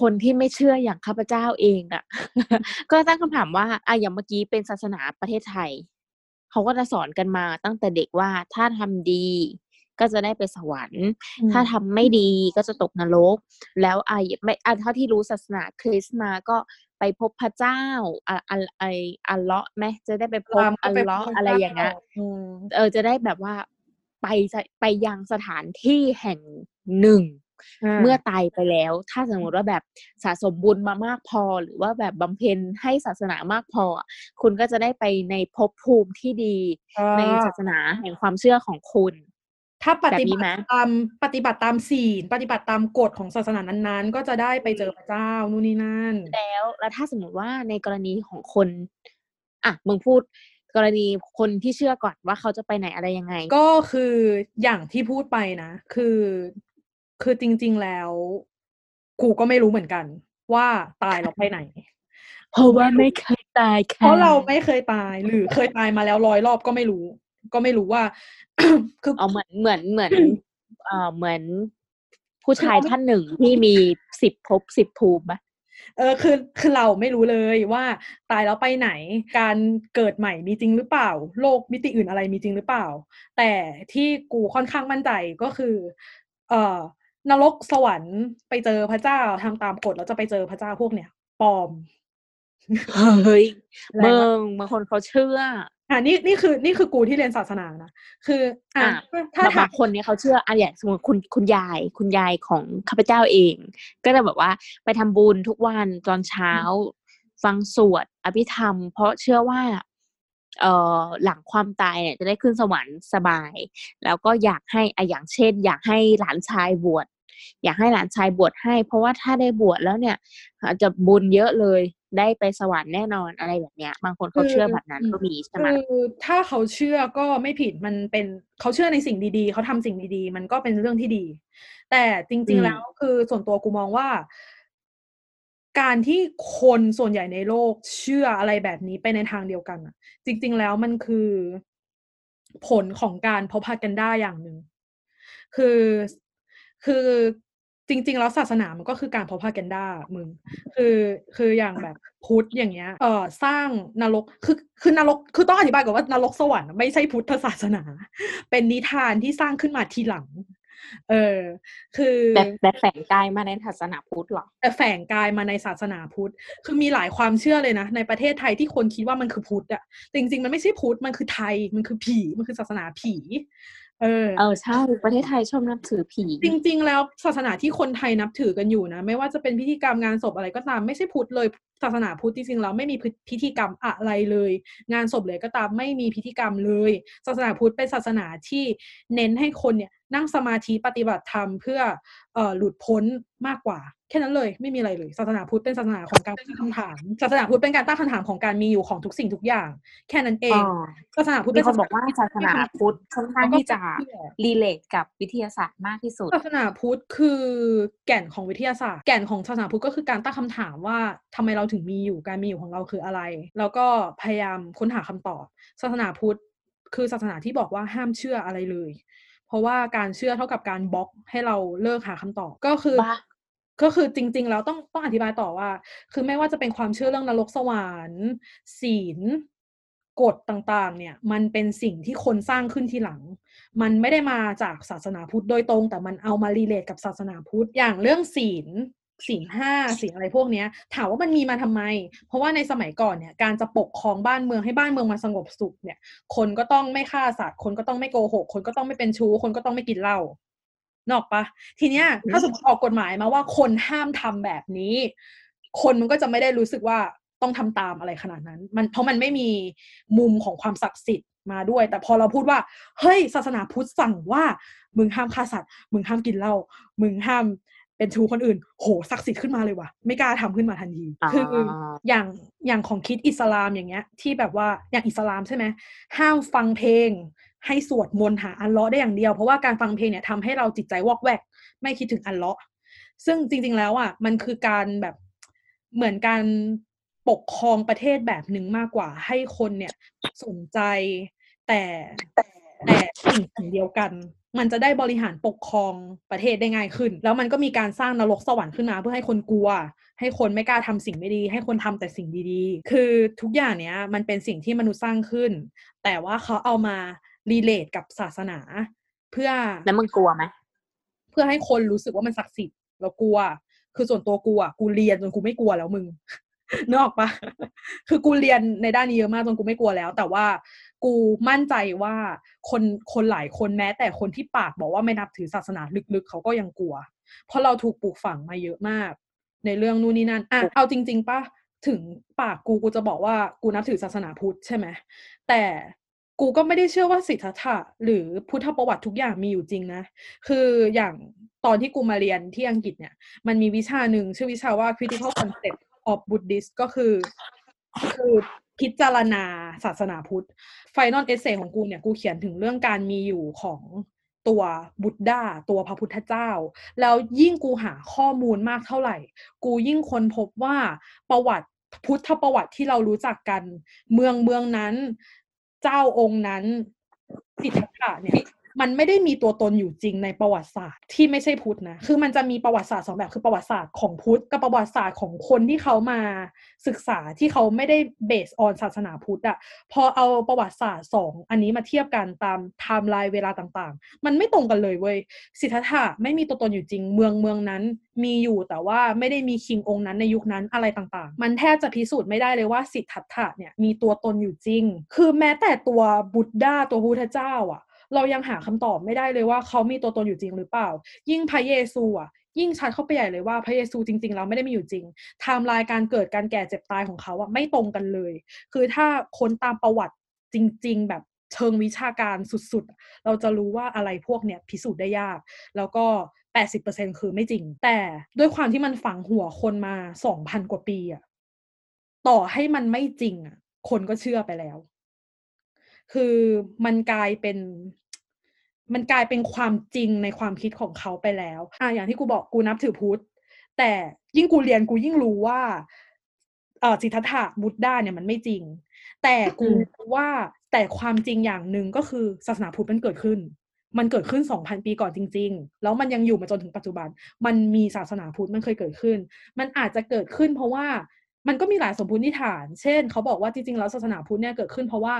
คนที่ไม่เชื่ออย่างข้าพเจ้าเองอะก็ตั้งคำถามว่าอะอย่างเมื่อกี้เป็นศาสนาประเทศไทย เขาก็จะสอนกันมาตั้งแต่เด็กว่าถ้าทำดีก็จะได้ไปสวรรค์อืมถ้าทำไม่ดีก็จะตกนรก แล้วไอ้ไม่อะเท่าที่รู้ศาสนาคริสต์มาก็ไปพบพระเจ้าอะอัลไออัลเลาะห์ไหมจะได้ไปพบลามก็อัลไปเลาะห์พบอะไรอย่างเงี้ยอืมเออจะได้แบบว่าไปจะไปยังสถานที่แห่งหนึ่งา เมื่อตายไปแล้ว ถ้าสมมติว่าแบบสะสมบุญมามากพอ หรือว่าแบบบำเพ็ญให้ศาสนามากพออะคุณก็จะได้ไปในภพภูมิที่ดีอ่าในศาสนาแห่งความเชื่อของคุณ ถ้าปฏิแบบนี้บัไหมติตามปฏิบัติตามศีลปฏิบัติตามกฎของศาสนานั้นๆ ก็จะได้ไปเจอพระเจ้านู่นนี่นั่น แล้วแล้วถ้าสมมติว่าในกรณีของคนอะมึงพูดกรณีคนที่เชื่อก่อนว่าเขาจะไปไหนอะไรยังไง ก็คืออย่างที่พูดไปนะ คือ คือจริง ๆแล้ว กูก็ไม่รู้เหมือนกัน ว่าตายแล้วไปไหน เพราะว่าไม่เคยตายเพค่ะราะเราไม่เคยตายหรือเคยตายมาแล้วร้อยรอบก็ไม่รู้ ก็ไม่รู้ว่า คือเอาเหมือนเหมือนเหมือนเอ่อเหมือน ผู้ชายท่านหนึ่งที่มีสิบภพสิบภูมิปะเออคือคือเราไม่รู้เลยว่าตายแล้วไปไหน การเกิดใหม่มีจริงหรือเปล่า โลกมิติอื่นอะไรมีจริงหรือเปล่า แต่ที่กูค่อนข้างมั่นใจก็คือ เอ่อ นรกสวรรค์ไปเจอพระเจ้าทำตามกฎแล้วจะไปเจอพระเจ้าพวกเนี้ยปลอมเฮ้ยแรงมึมากงบางคนเขาเชื่อ อ่านี่นี่คือ นี่คือกูที่เรียนศาสนานะคือ อะอะถ้าบางถาบามงคนเนี่ยเขาเชื่ออะอย่างสมมติคุณคุณยาย คุณยายของข้าพเจ้าเอง ก็จะแบบว่าไปทำบุญทุกวันตอนเช้า ฟังสวดอภิธรรม เพราะเชื่อว่า เอ่อหลังความตายเนี่ยจะได้ขึ้นสวรรค์สบาย แล้วก็อยากให้อะอย่างเช่น อยากให้หลานชายบวชอยากให้หลานชายบวชให้ เพราะว่าถ้าได้บวชแล้วเนี่ยอาจจะบุญเยอะเลยได้ไปสวรรค์แน่นอนอะไรแบบเนี้ย บางคนเขาเชื่อแบบนั้นก็มีใช่ไหมคือถ้าเขาเชื่อก็ไม่ผิดมันเป็นเขาเชื่อในสิ่งดีๆ เขาทำสิ่งดีๆ มันก็เป็นเรื่องที่ดี แต่จริงอืๆมแล้วคือส่วนตัวกูมองว่า การที่คนส่วนใหญ่ในโลกเชื่ออะไรแบบนี้ไปในทางเดียวกันอะจริง ๆ แล้วมันคือผลของการพ r o พ a กันด้าอย่างหนึ่งคือคือจริง ๆ แล้วศาสนามันก็คือการพ r o พ a กันด้ามึง คือคืออย่างแบบพุทธอย่างเงี้ยเอ่อสร้างนรกคือคือนรกคือต้องอธิบายก่อนว่านรกสวรรค์ไม่ใช่พุทธศาสนา เป็นนิทานที่สร้างขึ้นมาทีหลัง เออ คือแต่แต่แฝงกายมาในศาสนาพุทธเหรอแต่แฝงกายมาในศาสนาพุทธ คือมีหลายความเชื่อเลยนะ ในประเทศไทยที่คนคิดว่ามันคือพุทธอะแต่จริงๆมันไม่ใช่พุทธ มันคือไทย มันคือผี มันคือศาสนาผี เออ เออใช่ ประเทศไทยชอบนับถือผี จริง ๆ แล้วศาสนาที่คนไทยนับถือกันอยู่นะ ไม่ว่าจะเป็นพิธีกรรมงานศพอะไรก็ตาม ไม่ใช่พุทธเลย ศาสนาพุทธจริงๆแล้วไม่มีพิธีกรรมอะไรเลย งานศพเลยก็ตามไม่มีพิธีกรรมเลย ศาสนาพุทธเป็นศาสนาที่เน้นให้คนเนี่ย นั่งสมาธิปฏิบัติธรรมเพื่อเอ่อหลุดพ้นมากกว่า แค่นั้นเลยไม่มีอะไรเลยศาสนาพุทธเป็นศาสนาของการตั้งคำถามศาสนาพุทธเป็นการตั้งคำถามของการมีอยู่ของทุกสิ่งทุกอย่าง แค่นั้นเองอ๋อศาสนาพุทธมีเป็นคนบอกว่าศาสนาพุทธค่อนข้างที่จะแล้วก็เชื่อรีเลทกับวิทยาศาสตร์มากที่สุดศาสนาพุทธคือแก่นของวิทยาศาสตร์ แก่นของศาสนาพุทธก็คือการตั้งคำถามว่าทำไมเราถึงมีอยู่การมีอยู่ของเราคืออะไร แล้วก็พยายามค้นหาคำตอบ ศาสนาพุทธคือศาสนาที่บอกว่าห้ามเชื่ออะไรเลย เพราะว่าการเชื่อเท่ากับการบล็อกให้เราเลิกหาคำตอบก็คือบ้าก็คือจริง ๆ แล้วต้องต้องอธิบายต่อว่า คือไม่ว่าจะเป็นความเชื่อเรื่องนรกสวรรค์ศีลกฎต่างๆ เนี่ย มันเป็นสิ่งที่คนสร้างขึ้นทีหลัง มันไม่ได้มาจากศาสนาพุทธโดยตรง แต่มันเอามารีเลทกับศาสนาพุทธอย่างเรื่องศีล ศีลห้าศีลอะไรพวกเนี้ย ถามว่ามันมีมาทำไม เพราะว่าในสมัยก่อนเนี่ยการจะปกครองบ้านเมืองให้บ้านเมืองมาสงบสุขเนี่ย คนก็ต้องไม่ฆ่าสัตว์ คนก็ต้องไม่โกหก คนก็ต้องไม่เป็นชู้ คนก็ต้องไม่กินเหล้านกออกปะทีเนี้ยถ้าสมมติออกกฎหมายมาว่าคนห้ามทำแบบนี้ คนมันก็จะไม่ได้รู้สึกว่าต้องทำตามอะไรขนาดนั้น มันเพราะมันไม่มีมุมของความศักดิ์สิทธิ์มาด้วย แต่พอเราพูดว่า เฮ้ย ศาสนาพุทธสั่งว่า มึงห้ามฆ่าสัตว์ มึงห้ามกินเหล้า มึงห้าม เป็นชูคนอื่น โหศักดิ์สิทธิ์ขึ้นมาเลยว่ะ ไม่กล้าทำขึ้นมาทันทีอ่าคืออย่างอย่างของคริดอิสลามอย่างเงี้ย ที่แบบว่าอย่างอิสลามใช่ไหมห้ามฟังเพลง ให้สวดมนต์หาอัลเลาะห์ได้อย่างเดียว เพราะว่าการฟังเพลงเนี่ยทำให้เราจิตใจวอกแวก ไม่คิดถึงอัลเลาะห์ซึ่งจริง ๆ แล้วอะมันคือการแบบเหมือนการปกครองประเทศแบบหนึ่งมากกว่าให้คนเนี่ยสนใจแต่แต่แต่สิ่งสิ่งเดียวกัน มันจะได้บริหารปกครองประเทศได้ง่ายขึ้น แล้วมันก็มีการสร้างนรกสวรรค์ขึ้นมา เพื่อให้คนกลัว ให้คนไม่กล้าทำสิ่งไม่ดี ให้คนทำแต่สิ่งดีๆ คือทุกอย่างเนี้ยมันเป็นสิ่งที่มนุษย์สร้างขึ้น แต่ว่าเขาเอามารีเลทกับศาสนา เพื่อแล้วมึงกลัวไหมเพื่อให้คนรู้สึกว่ามันศักดิ์สิทธิ์เรากลัว คือส่วนตัวกูอะกูเรียนจนกูไม่กลัวแล้วมึงนึกออกปะคือกูเรียนในด้านนี้เยอะมากจนกูไม่กลัวแล้ว แต่ว่า กูมั่นใจว่าคนคนหลายคนแม้ แต่คนที่ปากบอกว่าไม่นับถือศาสนาลึกๆ เขาก็ยังกลัว เพราะเราถูกปลูกฝังมาเยอะมาก ในเรื่องนู่นนี่นั่นอะเอาจริง ๆปะถึงปากกูกูจะบอกว่ากูนับถือศาสนาพุทธใช่ไหมแต่กูก็ไม่ได้เชื่อว่าสิทธัตถะหรือพุทธประวัติทุกอย่างมีอยู่จริงนะ คืออย่างตอนที่กูมาเรียนที่อังกฤษเนี่ย มันมีวิชาหนึ่งชื่อวิชาว่า critical concept of Buddhist ก็คือ คือ พิจารณาศาสนาพุทธ final essay ของกูเนี่ยกูเขียนถึงเรื่องการมีอยู่ของตัว Buddha ตัวพระพุทธเจ้า แล้วยิ่งกูหาข้อมูลมากเท่าไหร่ กูยิ่งค้นพบว่าประวัติพุทธประวัติที่เรารู้จักกัน เมืองเมืองนั้น เจ้าองค์นั้นสิทธัตถะเนี่ย มันไม่ได้มีตัวตนอยู่จริงในประวัติศาสตร์ที่ไม่ใช่พุทธนะ คือมันจะมีประวัติศาสตร์สองแบบคือประวัติศาสตร์ของพุทธกับประวัติศาสตร์ของคนที่เขามาศึกษาที่เขาไม่ได้ based on ศาสนาพุทธอะพอเอาประวัติศาสตร์สองอันนี้มาเทียบกันตามไทม์ไลน์เวลาต่างๆ มันไม่ตรงกันเลยเว้ยสิทธัตถะไม่มีตัวตนอยู่จริงเมืองเมืองนั้นมีอยู่แต่ว่าไม่ได้มี king องค์นั้นในยุคนั้นอะไรต่างๆ มันแทบจะพิสูจน์ไม่ได้เลยว่าสิทธัตถะเนี่ยมีตัวตนอยู่จริง คือแม้แต่ตัวบุตดาตัวพุทธเจ้าอะ เรายังหาคำตอบไม่ได้เลยว่าเขามีตัวตนอยู่จริงหรือเปล่า ยิ่งพระเยซูอะยิ่งชัดเข้าไปใหญ่เลยว่าพระเยซูจริงๆ เราไม่ได้มีอยู่จริงไทม์ไลน์การเกิดการแก่เจ็บตายของเขาอะไม่ตรงกันเลย คือถ้าค้นตามประวัติจริง ๆ แบบเชิงวิชาการสุดๆ เราจะรู้ว่าอะไรพวกเนี้ยพิสูจน์ได้ยาก แล้วก็ 80%คือไม่จริง แต่ด้วยความที่มันฝังหัวคนมา 2,000 กว่าปีอะต่อให้มันไม่จริงอะคนก็เชื่อไปแล้ว คือมันกลายเป็น มันกลายเป็นความจริงในความคิดของเขาไปแล้วอะอย่างที่กูบอกกูนับถือพุทธแต่ยิ่งกูเรียนกูยิ่งรู้ว่าเอ่อสิทธัตถะบุตดาเนี่ยมันไม่จริง แต่กูอืมรู้ว่าแต่ความจริงอย่างหนึ่งก็คือศาสนาพุทธมันเกิดขึ้น มันเกิดขึ้นสองพันปีก่อนจริง ๆ แล้วมันยังอยู่มาจนถึงปัจจุบัน มันมีศาสนาพุทธมันเคยเกิดขึ้น มันอาจจะเกิดขึ้นเพราะว่ามันก็มีหลายสมมติฐาน เช่น เขาบอกว่าจริงๆ แล้วศาสนาพุทธเนี่ยเกิดขึ้นเพราะว่า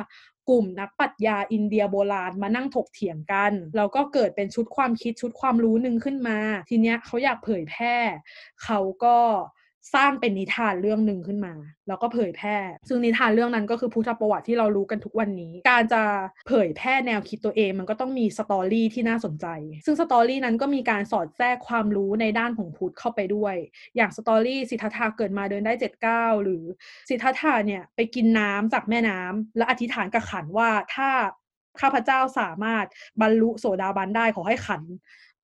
กลุ่มนักปรัชญาอินเดียโบราณมานั่งถกเถียงกันแล้วก็เกิดเป็นชุดความคิดชุดความรู้หนึ่งขึ้นมา ทีเนี้ยเขาอยากเผยแพร่เขาก็ สร้างเป็นนิทานเรื่องหนึ่งขึ้นมา แล้วก็เผยแพร่ ซึ่งนิทานเรื่องนั้นก็คือพุทธประวัติที่เรารู้กันทุกวันนี้ การจะเผยแพร่แนวคิดตัวเอง มันก็ต้องมีสตอรี่ที่น่าสนใจ ซึ่งสตอรี่นั้นก็มีการสอดแทรกความรู้ในด้านของพุทธเข้าไปด้วย อย่างสตอรี่สิทธัตถะเกิดมาเดินได้เจ็ดเก้าหรือสิทธัตถะเนี่ยไปกินน้ำจากแม่น้ำและอธิษฐานกับขันว่าถ้าข้าพเจ้าสามารถบรรลุโสดาบันได้ขอให้ขัน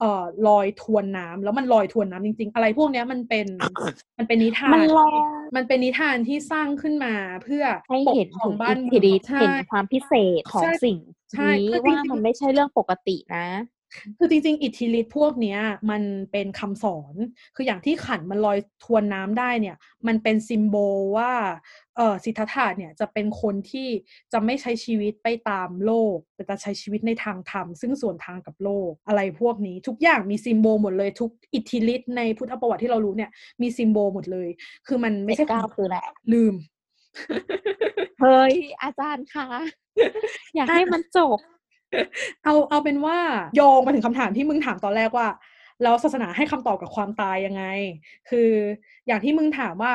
เอ่อลอยทวนน้ำแล้วมันลอยทวนน้ำจริง ๆ อะไรพวกเนี้ยมันเป็นมันเป็นนิทานมันลอยมันเป็นนิทานที่สร้างขึ้นมาเพื่อให้ปกเห็นครอถึงงบ้าอินทเมืธิองฤทธิ์ใช่เห็นความพิเศษของใช่สิ่งใช่นี้คือจริงๆว่ามันไม่ใช่เรื่องปกตินะ คือจริงๆ อิทธิฤทธิ์พวกเนี้ย มันเป็นคำสอน คืออย่างที่ขันมันลอยทวนน้ำได้เนี่ย มันเป็นซิมโบลว่าเออสิทธัตถะเนี่ยจะเป็นคนที่จะไม่ใช้ชีวิตไปตามโลก แต่จะใช้ชีวิตในทางธรรม ซึ่งส่วนทางกับโลกอะไรพวกนี้ ทุกอย่างมีซิมโบลหมดเลยทุกอิทธิฤทธิ์ในพุทธประวัติที่เรารู้เนี่ยมีซิมโบลหมดเลย คือมันไม่เจ็ดใช่เก้าคือแหละลืม เฮ้ยอาจารย์คะอยากให้มันจบ เอาเอาเป็นว่าโยงมาถึงคำถามที่มึงถามตอนแรกว่า แล้วศาสนาให้คำตอบกับความตายยังไง คืออย่างที่มึงถามว่า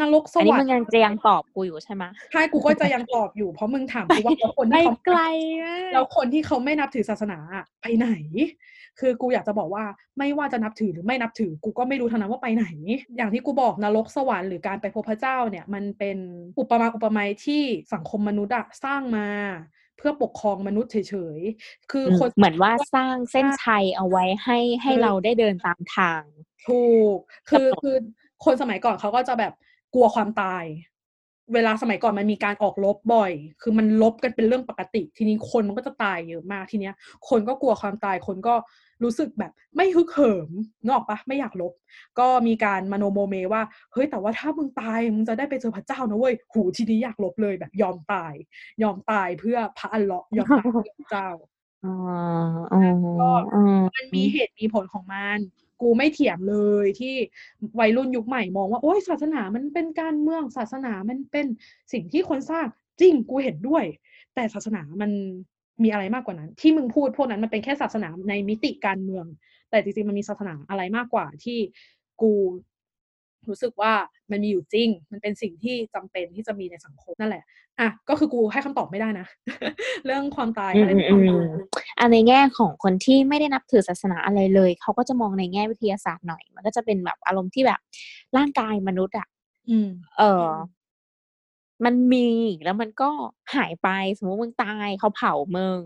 นรกสอันนี้วรรมึงค์ยังจะยังตอบกูอยู่ใช่ไหมใช่กูก็จะยังตอบอยู่เพราะมึงถามกูว่าแล้วคนไปที่เขาไกลมากแล้วคนที่เขาไม่นับถือศาสนาอะไปไหน คือกูอยากจะบอกว่าไม่ว่าจะนับถือหรือไม่นับถือกูก็ไม่รู้ทั้งนั้นว่าไปไหน อย่างที่กูบอกนรกสวรรค์หรือการไปพบพระเจ้าเนี่ย มันเป็นอุปมาอุปไมยที่สังคมมนุษย์อะสร้างมา เพื่อปกครองมนุษย์เฉยๆ คืออืมคนเหมือนว่าสร้างเส้นชัยเอาไว้ให้ให้เออเราได้เดินตามทาง ถูก คือกำหนดคือคนสมัยก่อนเขาก็จะแบบกลัวความตาย เวลาสมัยก่อนมันมีการออกรบบ่อย คือมันลบกันเป็นเรื่องปกติ ทีนี้คนมันก็จะตายเยอะมากทีเนี้ย คนก็กลัวความตาย คนก็รู้สึกแบบไม่ฮึกเหิมนึกออกปะไม่อยากลบ ก็มีการมโนโมเมว่า เฮ้ย แต่ว่าถ้ามึงตายมึงจะได้ไปเจอพระเจ้านะเว้ย หูทีนี้อยากลบเลยแบบยอมตาย ยอมตายเพื่อพระอัลเลาะห์ยอมตายเพื่อพระเจ้าอ๋ออ๋ออ๋อมันมีเหตุมีผลของมัน กูไม่เถียงเลยที่วัยรุ่นยุคใหม่มองว่าโอ้ยศาสนามันเป็นการเมืองศาสนามันเป็นสิ่งที่คนสร้างจริงกูเห็นด้วย แต่ศาสนามันมีอะไรมากกว่านั้น ที่มึงพูดพวกนั้นมันเป็นแค่ศาสนาในมิติการเมือง แต่จริงๆมันมีศาสนาอะไรมากกว่าที่กู รู้สึกว่ามันมีอยู่จริง มันเป็นสิ่งที่จำเป็นที่จะมีในสังคมนั่นแหละ อะ ก็คือกูให้คำตอบไม่ได้นะ เรื่องความตายอือะไรมอืมอืมอันในแง่ของคนที่ไม่ได้นับถือศาสนาอะไรเลย เขาก็จะมองในแง่วิทยาศาสตร์หน่อย มันก็จะเป็นแบบอารมณ์ที่แบบร่างกายมนุษย์อะอืมเออ มันมีแล้วมันก็หายไป สมมติมึงตายเขาเผามึง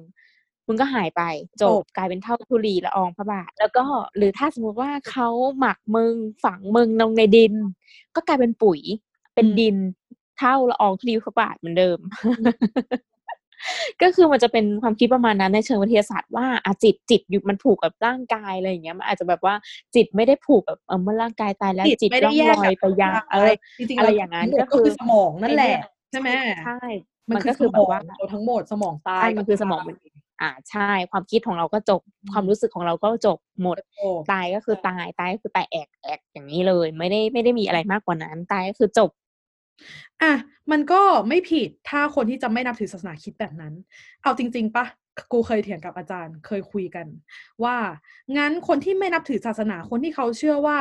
มึงก็หายไปจจบบกลายเป็นเท่าทุลีละอองพระบาท แล้วก็หรือถ้าสมมติว่าเขาหมักมึงฝังมึงลงในดิน ก็กลายเป็นปุ๋ยเป็นอืมดินเท่าละอองธุลีพระบาทเหมือนเดิมก็คือมันจะเป็นความคิดประมาณนั้นในเชิงวิทยาศาสตร์ว่าอาจิตจิตอยู่มันผูกกับร่างกายอะไรอย่างเงี้ยมันอาจจะแบบว่าจิตไม่ได้ผูกแบบเออเมื่อร่างกายตายแล้วจิตไม่ล่ได้องแยลกอยกับไปยังเออะไรอจริงๆอะไรแล้วอย่างนั้นทั้หมดก็คือสมองนั่นแหละ ใช่ไหมใช่มันมันคืก็อคือสแบมบองว่าเราทั้งหมดสมองตายใช่มันคือสมองมัน อ่าใช่ ความคิดของเราก็จบอืมความรู้สึกของเราก็จบหมดโอ้ตายก็คือตายตายก็คือตายแอกแอกอย่างนี้เลย ไม่ได้ไม่ได้มีอะไรมากกว่านั้น ตายก็คือจบอะมันก็ไม่ผิดถ้าคนที่จะไม่นับถือศาสนาคิดแบบนั้น เอาจริง ๆปะกูเคยเถียงกับอาจารย์ เคยคุยกัน ว่างั้นคนที่ไม่นับถือศาสนาคนที่เขาเชื่อว่า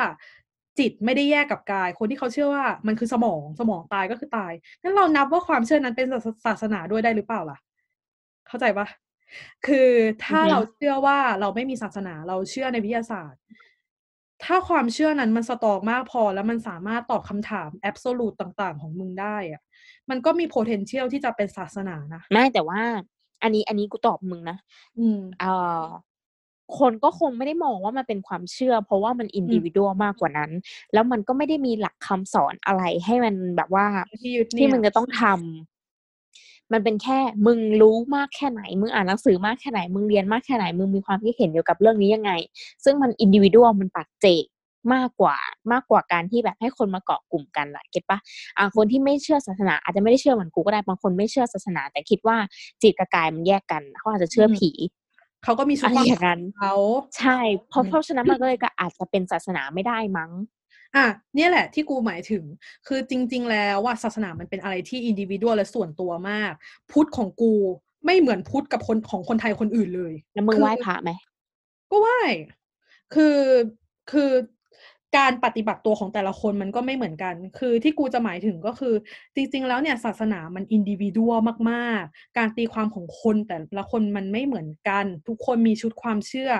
จิตไม่ได้แยกกับกาย คนที่เขาเชื่อว่ามันคือสมองสมองตายก็คือตายงั้นเรานับว่าความเชื่อนั้นเป็นศาสศาสนาด้วยได้หรือเปล่าล่ะ เข้าใจปะ คือถ้าอือฮึเราเชื่อว่าเราไม่มีศาสนาเราเชื่อในวิทยาศาสตร์ ถ้าความเชื่อนั้นมันสตรองมากพอแล้วมันสามารถตอบคำถาม absolute ต่าง ๆ ของมึงได้อะมันก็มี potential ที่จะเป็นศาสนานะไม่แต่ว่า อันนี้อันนี้กูตอบมึงนะ อืมเอ่อคนก็คงไม่ได้มองว่ามันเป็นความเชื่อ เพราะว่ามันอินดิวิ a l มากกว่านั้น แล้วมันก็ไม่ได้มีหลักคำสอนอะไรให้มันแบบว่าที่ยึดที่เนี่ยมึงจะต้องทำ มันเป็นแค่มึงรู้มากแค่ไหน มึงอ่านหนังสือมากแค่ไหน มึงเรียนมากแค่ไหน มึงมีความคิดเห็นเกี่ยวกับเรื่องนี้ยังไง ซึ่งมันอินดิวิ a l มันปัจเจกมากกว่ามากกว่าการที่แบบให้คนมาเกาะกลุ่มกันอะเก็ตปะอ่าคนที่ไม่เชื่อศาสนา อาจจะไม่ได้เชื่อเหมือนกูก็ได้บางคนไม่เชื่อศาสนา แต่คิดว่าจิตกับกายมันแยกกันเขาอาจจะเชื่อผีเขาก็มีชุดอะไรความอย่างนั้นเขาใช่ เพราะอืมเพราะฉะนั้นมันก็เลยก็อาจจะเป็นศาสนาไม่ได้มั้ง อะเนี่ยแหละที่กูหมายถึง คือจริง ๆ แล้วว่าศาสนามันเป็นอะไรที่อินดิวิ a l และส่วนตัวมาก พุทธของกูไม่เหมือนพุทธกับคนของคนไทยคนอื่นเลย แล้วมึงคือไหว้พระไหมก็ไหว้คือคือการปฏิบัติตัวของแต่ละคนมันก็ไม่เหมือนกัน คือที่กูจะหมายถึงก็คือ จริง ๆ แล้วเนี่ยศาสนามันอินดิวิ a l มาก ๆ การตีความของคนแต่ละคนมันไม่เหมือนกัน ทุกคนมีชุดความเชื่อ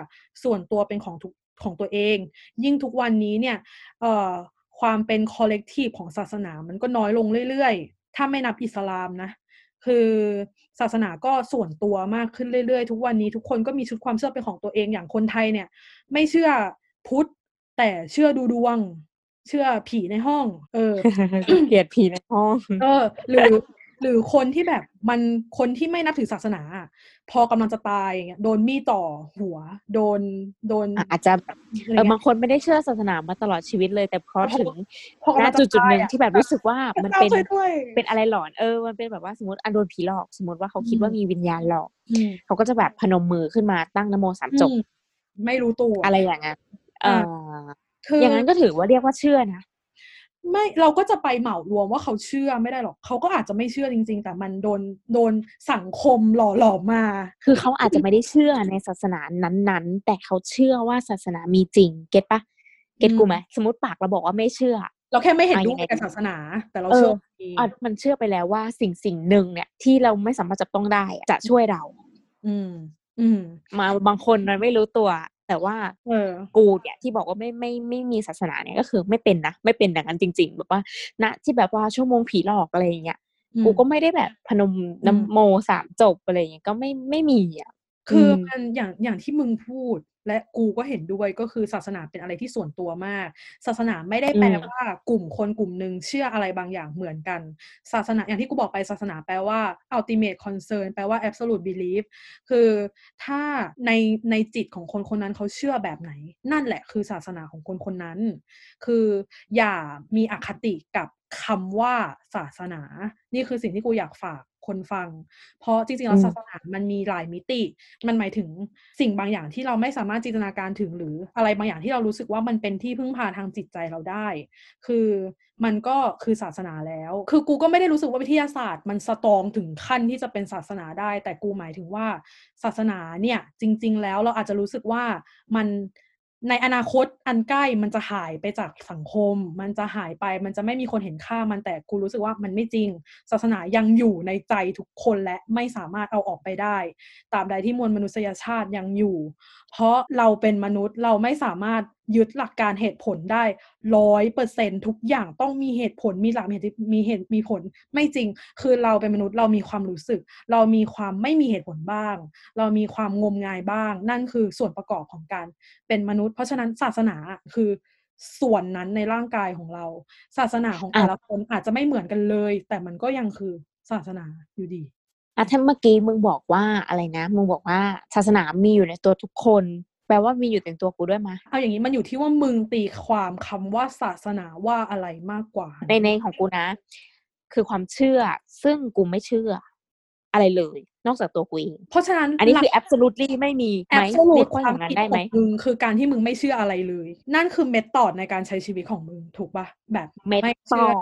ส่วนตัวเป็นของทุก ของตัวเอง ยิ่งทุกวันนี้เนี่ยเอ่อความเป็น collective ของศาสนามันก็น้อยลงเรื่อยๆ ถ้าไม่นับอิสลามนะ คือศาสนาก็ส่วนตัวมากขึ้นเรื่อยๆ ทุกวันนี้ทุกคนก็มีชุดความเชื่อเป็นของตัวเองอย่างคนไทยเนี่ย ไม่เชื่อพุทธแต่เชื่อดูดวง เชื่อผีในห้อง เออเกลียดผีในห้อง เออ หรือ หรือคนที่แบบมันคนที่ไม่นับถือศาสนาอะพอกำลังจะตายอย่างเงี้ยโดนมีดต่อหัว โดนโดนอาจจะแบบอะไรเออเงี้บายงคนไม่ได้เชื่อศาสนามาตลอดชีวิตเลย แต่พอพอถึงพอกำณลังจะจุดจุดๆหนึ่งตายอะที่แบบรู้สึกว่ามันพระเป็นจ้าช่วยด้วยเป็นอะไรหลอนเออมันเป็นแบบว่าสมมติอันโดนผีหลอก สมมติว่าเขาคิดอืมว่ามีวิญญาณหลอกอืมเขาก็จะแบบพนมมือขึ้นมาตั้งนโมสามจบอืมไม่รู้ตัวอะไรอย่างเงี้ยเออ่าอคืออย่างนั้นก็ถือว่าเรียกว่าเชื่อนะ ไม่เราก็จะไปเหมารวมว่าเขาเชื่อไม่ได้หรอกเขาก็อาจจะไม่เชื่อจริง ๆ แต่มันโดนโดนสังคมหล่อหลอมมา คือเขาอาจจะไม่ได้เชื่อในศาสนานั้นๆ แต่เขาเชื่อว่าศาสนามีจริง เก็ตปะเก็ตอืมกูไหมสมมติปากเราบอกว่าไม่เชื่อ เราแค่ไม่เห็นอะด้ยัวยงไงกับศาสนา แต่เราเออเชื่อมีอะมันเชื่อไปแล้วว่าสิ่งสิ่งหนึ่งเนี่ย ที่เราไม่สามารถจับต้องได้อะจะช่วยเรา อืม อืม มาบางคนมันไม่รู้ตัว แต่ว่าเออกูเนี่ยที่บอกว่าไม่ไม่ไม่มีศาสนาเนี่ยก็คือไม่เป็นนะไม่เป็นอย่างนั้นจริง ๆ แบบว่าณที่แบบว่าชั่วโมงผีหลอกอะไรอย่างเงี้ยอืมกูก็ไม่ได้แบบพนมอืมน้ำโมสามจบอะไรอย่างเงี้ยก็ไม่ไม่มีอะคือมมันอย่างอย่างที่มึงพูด และกูก็เห็นด้วยก็คือศาสนาเป็นอะไรที่ส่วนตัวมาก ศาสนาไม่ได้แปลอืมว่ากลุ่มคนกลุ่มหนึ่งเชื่ออะไรบางอย่างเหมือนกัน ศาสนาอย่างที่กูบอกไปศาสนาแปลว่า ultimate concern แปลว่า absolute belief คือถ้าในในจิตของคนคนนั้นเขาเชื่อแบบไหน นั่นแหละคือศาสนาของคนคนนั้น คืออย่ามีอคติกับ คำว่าศาสนา นี่คือสิ่งที่กูอยากฝากคนฟัง เพราะจริงๆแล้วอืมศาสนามันมีหลายมิติ มันหมายถึงสิ่งบางอย่างที่เราไม่สามารถจินตนาการถึงหรืออะไรบางอย่างที่เรารู้สึกว่ามันเป็นที่พึ่งพาทางจิตใจเราได้ คือมันก็คือศาสนาแล้ว คือกูก็ไม่ได้รู้สึกว่าวิทยาศาสตร์ มันสตรองถึงขั้นที่จะเป็นศาสนาได้ แต่กูหมายถึงว่าศาสนาเนี่ยจริง ๆ แล้วเราอาจจะรู้สึกว่ามัน ในอนาคตอันใกล้มันจะหายไปจากสังคม มันจะหายไป มันจะไม่มีคนเห็นค่ามันแต่กูรู้สึกว่ามันไม่จริง ศาสนายังอยู่ในใจทุกคนและไม่สามารถเอาออกไปได้ตามใดที่มวลมนุษยชาติยังอยู่ เพราะเราเป็นมนุษย์เราไม่สามารถ ยึดหลักการเหตุผลได้ร้อยเปอร์เซ็นทุกอย่างต้องมีเหตุผลมีหลักมีเหตุมีเหตุมีผลไม่จริง คือเราเป็นมนุษย์เรามีความรู้สึก เรามีความไม่มีเหตุผลบ้าง เรามีความงมงายบ้าง นั่นคือส่วนประกอบของการเป็นมนุษย์ เพราะฉะนั้นศาสนาคือส่วนนั้นในร่างกายของเรา ศาสนาของแต่ละคนอาจจะไม่เหมือนกันเลย แต่มันก็ยังคือศาสนาอยู่ดีอะถ้าเมื่อกี้มึงบอกว่าอะไรนะ มึงบอกว่าศาสนามีอยู่ในตัวทุกคน แปลว่ามีอยู่ในตัวกูด้วยมะเอาอย่างนี้มันอยู่ที่ว่ามึงตีความคำว่าศาสนาว่าอะไรมากกว่า ในในของกูนะ คือความเชื่อ ซึ่งกูไม่เชื่อ อะไรเลย นอกจากตัวกูเองเพราะฉะนั้นอันนี้คือ absolutely ไม่มีแอไหมบสูเรีตยกว่าคอวามย่างนั้นคิดได้ขไหมองมึงคือการที่มึงไม่เชื่ออะไรเลย นั่นคือเมธอดในการใช้ชีวิตของมึงถูกปะแบบเมธไม่อเชื่อด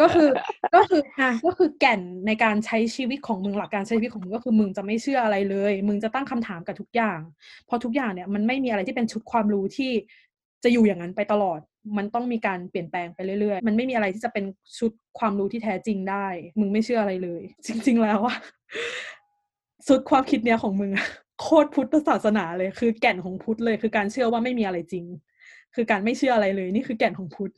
ก็คือก็คืออะก็คือแก่นในการใช้ชีวิตของมึงหลักการใช้ชีวิตของมึงก็คือมึงจะไม่เชื่ออะไรเลย มึงจะตั้งคำถามกับทุกอย่าง เพราะทุกอย่างเนี่ยมันไม่มีอะไรที่เป็นชุดความรู้ที่จะอยู่อย่างนั้นไปตลอด มันต้องมีการเปลี่ยนแปลงไปเรื่อยๆ มันไม่มีอะไรที่จะเป็นชุดความรู้ที่แท้จริงได้ มึงไม่เชื่ออะไรเลย จริง ๆ แล้วอะสุดความคิดเนี้ยของมึงอะโคตรพุทธศาสนาเลย คือแก่นของพุทธเลย คือการเชื่อว่าไม่มีอะไรจริง คือการไม่เชื่ออะไรเลย นี่คือแก่นของพุทธ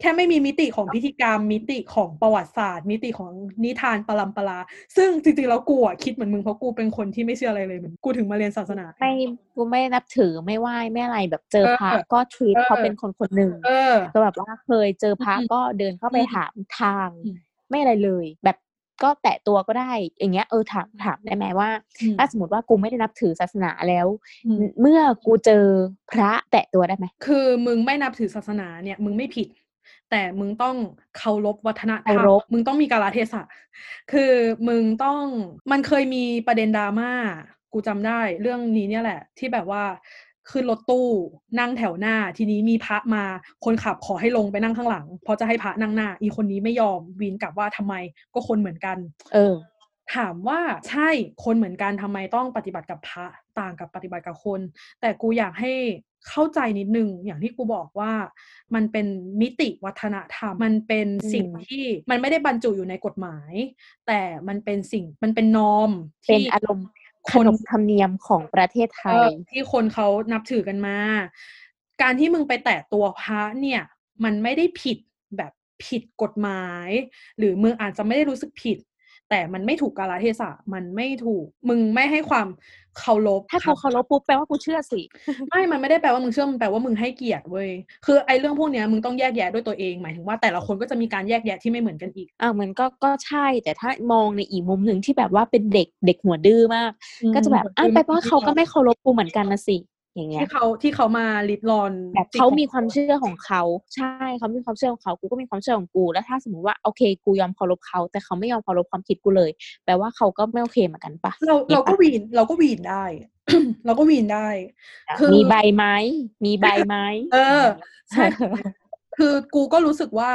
แค่ไม่มีมิติของพิธีกรรม มิติของประวัติศาสตร์ มิติของนิทานปรัมปราซึ่งจริงๆแล้วกูอะคิดเหมือนมึงเพราะกูเป็นคนที่ไม่เชื่ออะไรเลยเหมือนกูถึงมาเรียนศาสนา ไม่กูไม่นับถือไม่ไหว้ไม่อะไรแบบเจอเออพระก็ทวีตเออเขาเป็นคนคนหนึ่งเออก็แบบว่าเคยเจอพระอืมก็เดินเข้าไปอืมถามทางอืมไม่อะไรเลย แบบก็แตะตัวก็ได้ อย่างเงี้ยเออถามถามได้ไหมว่าอืมถ้าสมมติว่ากูไม่ได้นับถือศาสนาแล้วอืมเมื่อกูเจอพระแตะตัวได้ไหมคือมึงไม่นับถือศาสนาเนี่ยมึงไม่ผิด แต่มึงต้องเคารพวัฒนธรรเคามรพมึงต้องมีกาลเทศะ คือมึงต้องมันเคยมีประเด็นดราม่ากูจำได้เรื่องนี้เนี่ยแหละ ที่แบบว่าขึ้นรถตู้นั่งแถวหน้า ทีนี้มีพระมาคนขับขอให้ลงไปนั่งข้างหลังเพราะจะให้พระนั่งหน้า อีคนนี้ไม่ยอมวีนกลับว่าทำไมก็คนเหมือนกัน เออ ถามว่าใช่คนเหมือนกันทำไมต้องปฏิบัติกับพระ ต่างกับปฏิบัติกับคน แต่กูอยากให้เข้าใจนิดนึงอย่างที่กูบอกว่ามันเป็นมิติวัฒนธรรม มันเป็นสิ่งอืมที่มันไม่ได้บรรจุอยู่ในกฎหมาย แต่มันเป็นสิ่งมันเป็นนอมเป็นที่อารมณ์คขนนบธรรมเนียมของประเทศไทเอยอที่คนเขานับถือกันมา การที่มึงไปแตะตัวพระเนี่ย มันไม่ได้ผิดแบบผิดกฎหมาย หรือมึงอาจจะไม่ได้รู้สึกผิด แต่มันไม่ถูกกาลเทศะมันไม่ถูก มึงไม่ให้ความเคารพถ้ากูเคารพปุ๊บแปลว่ากูเชื่อสิ ไม่ มันไม่ได้แปลว่ามึงเชื่อ มันแปลว่ามึงให้เกียรติเว้ย คือไอ้เรื่องพวกเนี้ยมึงต้องแยกแยะด้วยตัวเอง หมายถึงว่าแต่ละคนก็จะมีการแยกแยะที่ไม่เหมือนกันอีก อ่ามันก็ ก็ใช่ แต่ถ้ามองในอีกมุมหนึ่งที่แบบว่าเป็นเด็ก เด็กหัวดื้อมาก ก็จะแบบ อ้าวแปลว่าเขาก็ไม่เคารพกูเหมือนกันนะสิ อย่างเงี้ยที่เขาที่เขามาลิดรอนแบบสิทธิ์เขาของมีความเชื่อของเขา ใช่เขามีความเชื่อของเขากูก็มีความเชื่อของกู แล้วถ้าสมมติว่าโอเค กูยอมเคารพเขาแต่เขาไม่ยอมเคารพความคิดกูเลย แปลว่าเขาก็ไม่โอเคเหมือนกันปะเรานี่เราก็ปะวีนเราก็วีนได้ เราก็วีนได้คือมีใบไหมมีใบไหมเออใช่คือกูก็รู้สึกว่า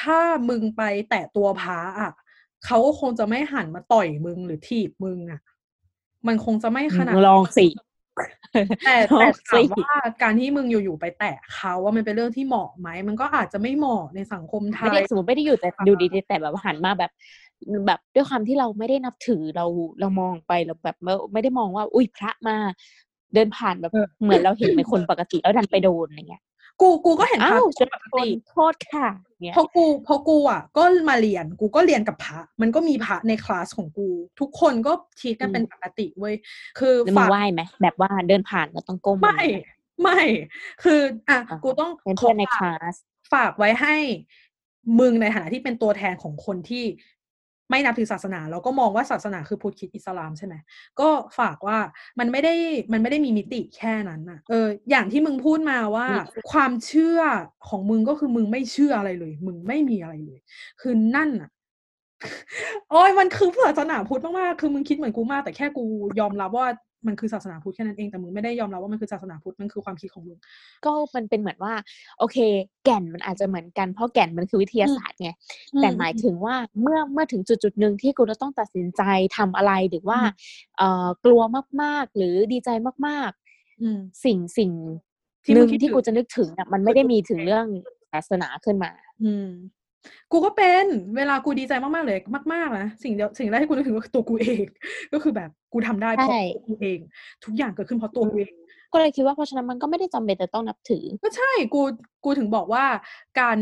ถ้ามึงไปแตะตัวพระอะเขาก็คงจะไม่หันมาต่อยมึงหรือถีบมึงอะ มันคงจะไม่ขนาดลองสิ แต่ลอแต่งถามสิว่าการที่มึงอยู่ๆไปแตะเขาว่ามันเป็นเรื่องที่เหมาะไหม มันก็อาจจะไม่เหมาะในสังคมไทไม่ได้ยสมมติไม่ได้อยู่แต่ดูดีๆแต่แบบว่าหันมาแบบ แบบด้วยความที่เราไม่ได้นับถือเราเรามองไปเราแบบไม่ไม่ได้มองว่า อุ้ยพระมา เดินผ่านแบบเออเหมือนเราเห็นเป็นคนปกติแล้วดันไปโดนอะไรเงี้ย กูกูก็เห็นพอ้าระวเป็นจะปกโดนติโทษค่ะเงี้ยเพราะกูเพราะกูอะ ก็มาเรียนกูก็เรียนกับพระมันก็มีพระในคลาสของกู ทุกคนก็ทีกันเป็นปกติเว้ยคือแล้วมึฝางกไหว้ไหมแบบว่าเดินผ่านก็ต้องก้มไม่ไม่ คืออะอะกูต้องเป็นเพื่อนในขคฝากลาสฝากไว้ให้มึงในฐานะที่เป็นตัวแทนของคนที่ ไม่นับถือศาสนาแล้วก็มองว่าศาสนาคือพุทธคริดอิสลามใช่ไหมก็ฝากว่ามันไม่ได้มันไม่ได้มีมิติแค่นั้นน่ะเอออย่างที่มึงพูดมาว่า ความเชื่อของมึงก็คือมึงไม่เชื่ออะไรเลย มึงไม่มีอะไรเลย คือนั่นน่ะโอ้ยมันคือศาสนาพุทธมากๆคือมึงคิดเหมือนกูมากแต่แค่กูยอมรับว่า มันคือศาสนาพุทธแค่นั้นเองแต่มึงไม่ได้ยอมรับว่ามันคือศาสนาพุทธมันคือความคิดของมึงก็มันเป็นเหมือนว่า โอเค แก่นมันอาจจะเหมือนกันเพราะแก่นมันคือวิทยาศาสตร์ไงแต่หมายถึงว่าเมื่อเมื่อถึงจุดจุดๆหนึ่งที่กูจะต้องตัดสินใจทำอะไรหรือว่าอืมเอ่อกลัวมากๆ หรือดีใจมากอืมสิ่งสิ่งที่หมึนึ่งงคิดที่ถึงกูจะนึกถึงอะมันไม่ได้มีถึงเรื่องศาสนาขึ้นมา อืม กูก็เป็นเวลากูดีใจมากๆเลยมากๆนะสิ่งเดียวสิ่งแรกที่กูนึกถึงก็คือตัวกูเอง ก็คือแบบกูทำได้เพราะใช่ตัวกูเอง ทุกอย่างเกิดขึ้นเพราะตัวกูเองก็เลยคิดว่าเพราะฉะนั้นมันก็ไม่ได้จำเป็นจะต้องนับถือ ก็ใช่กูกูถึงบอกว่า การ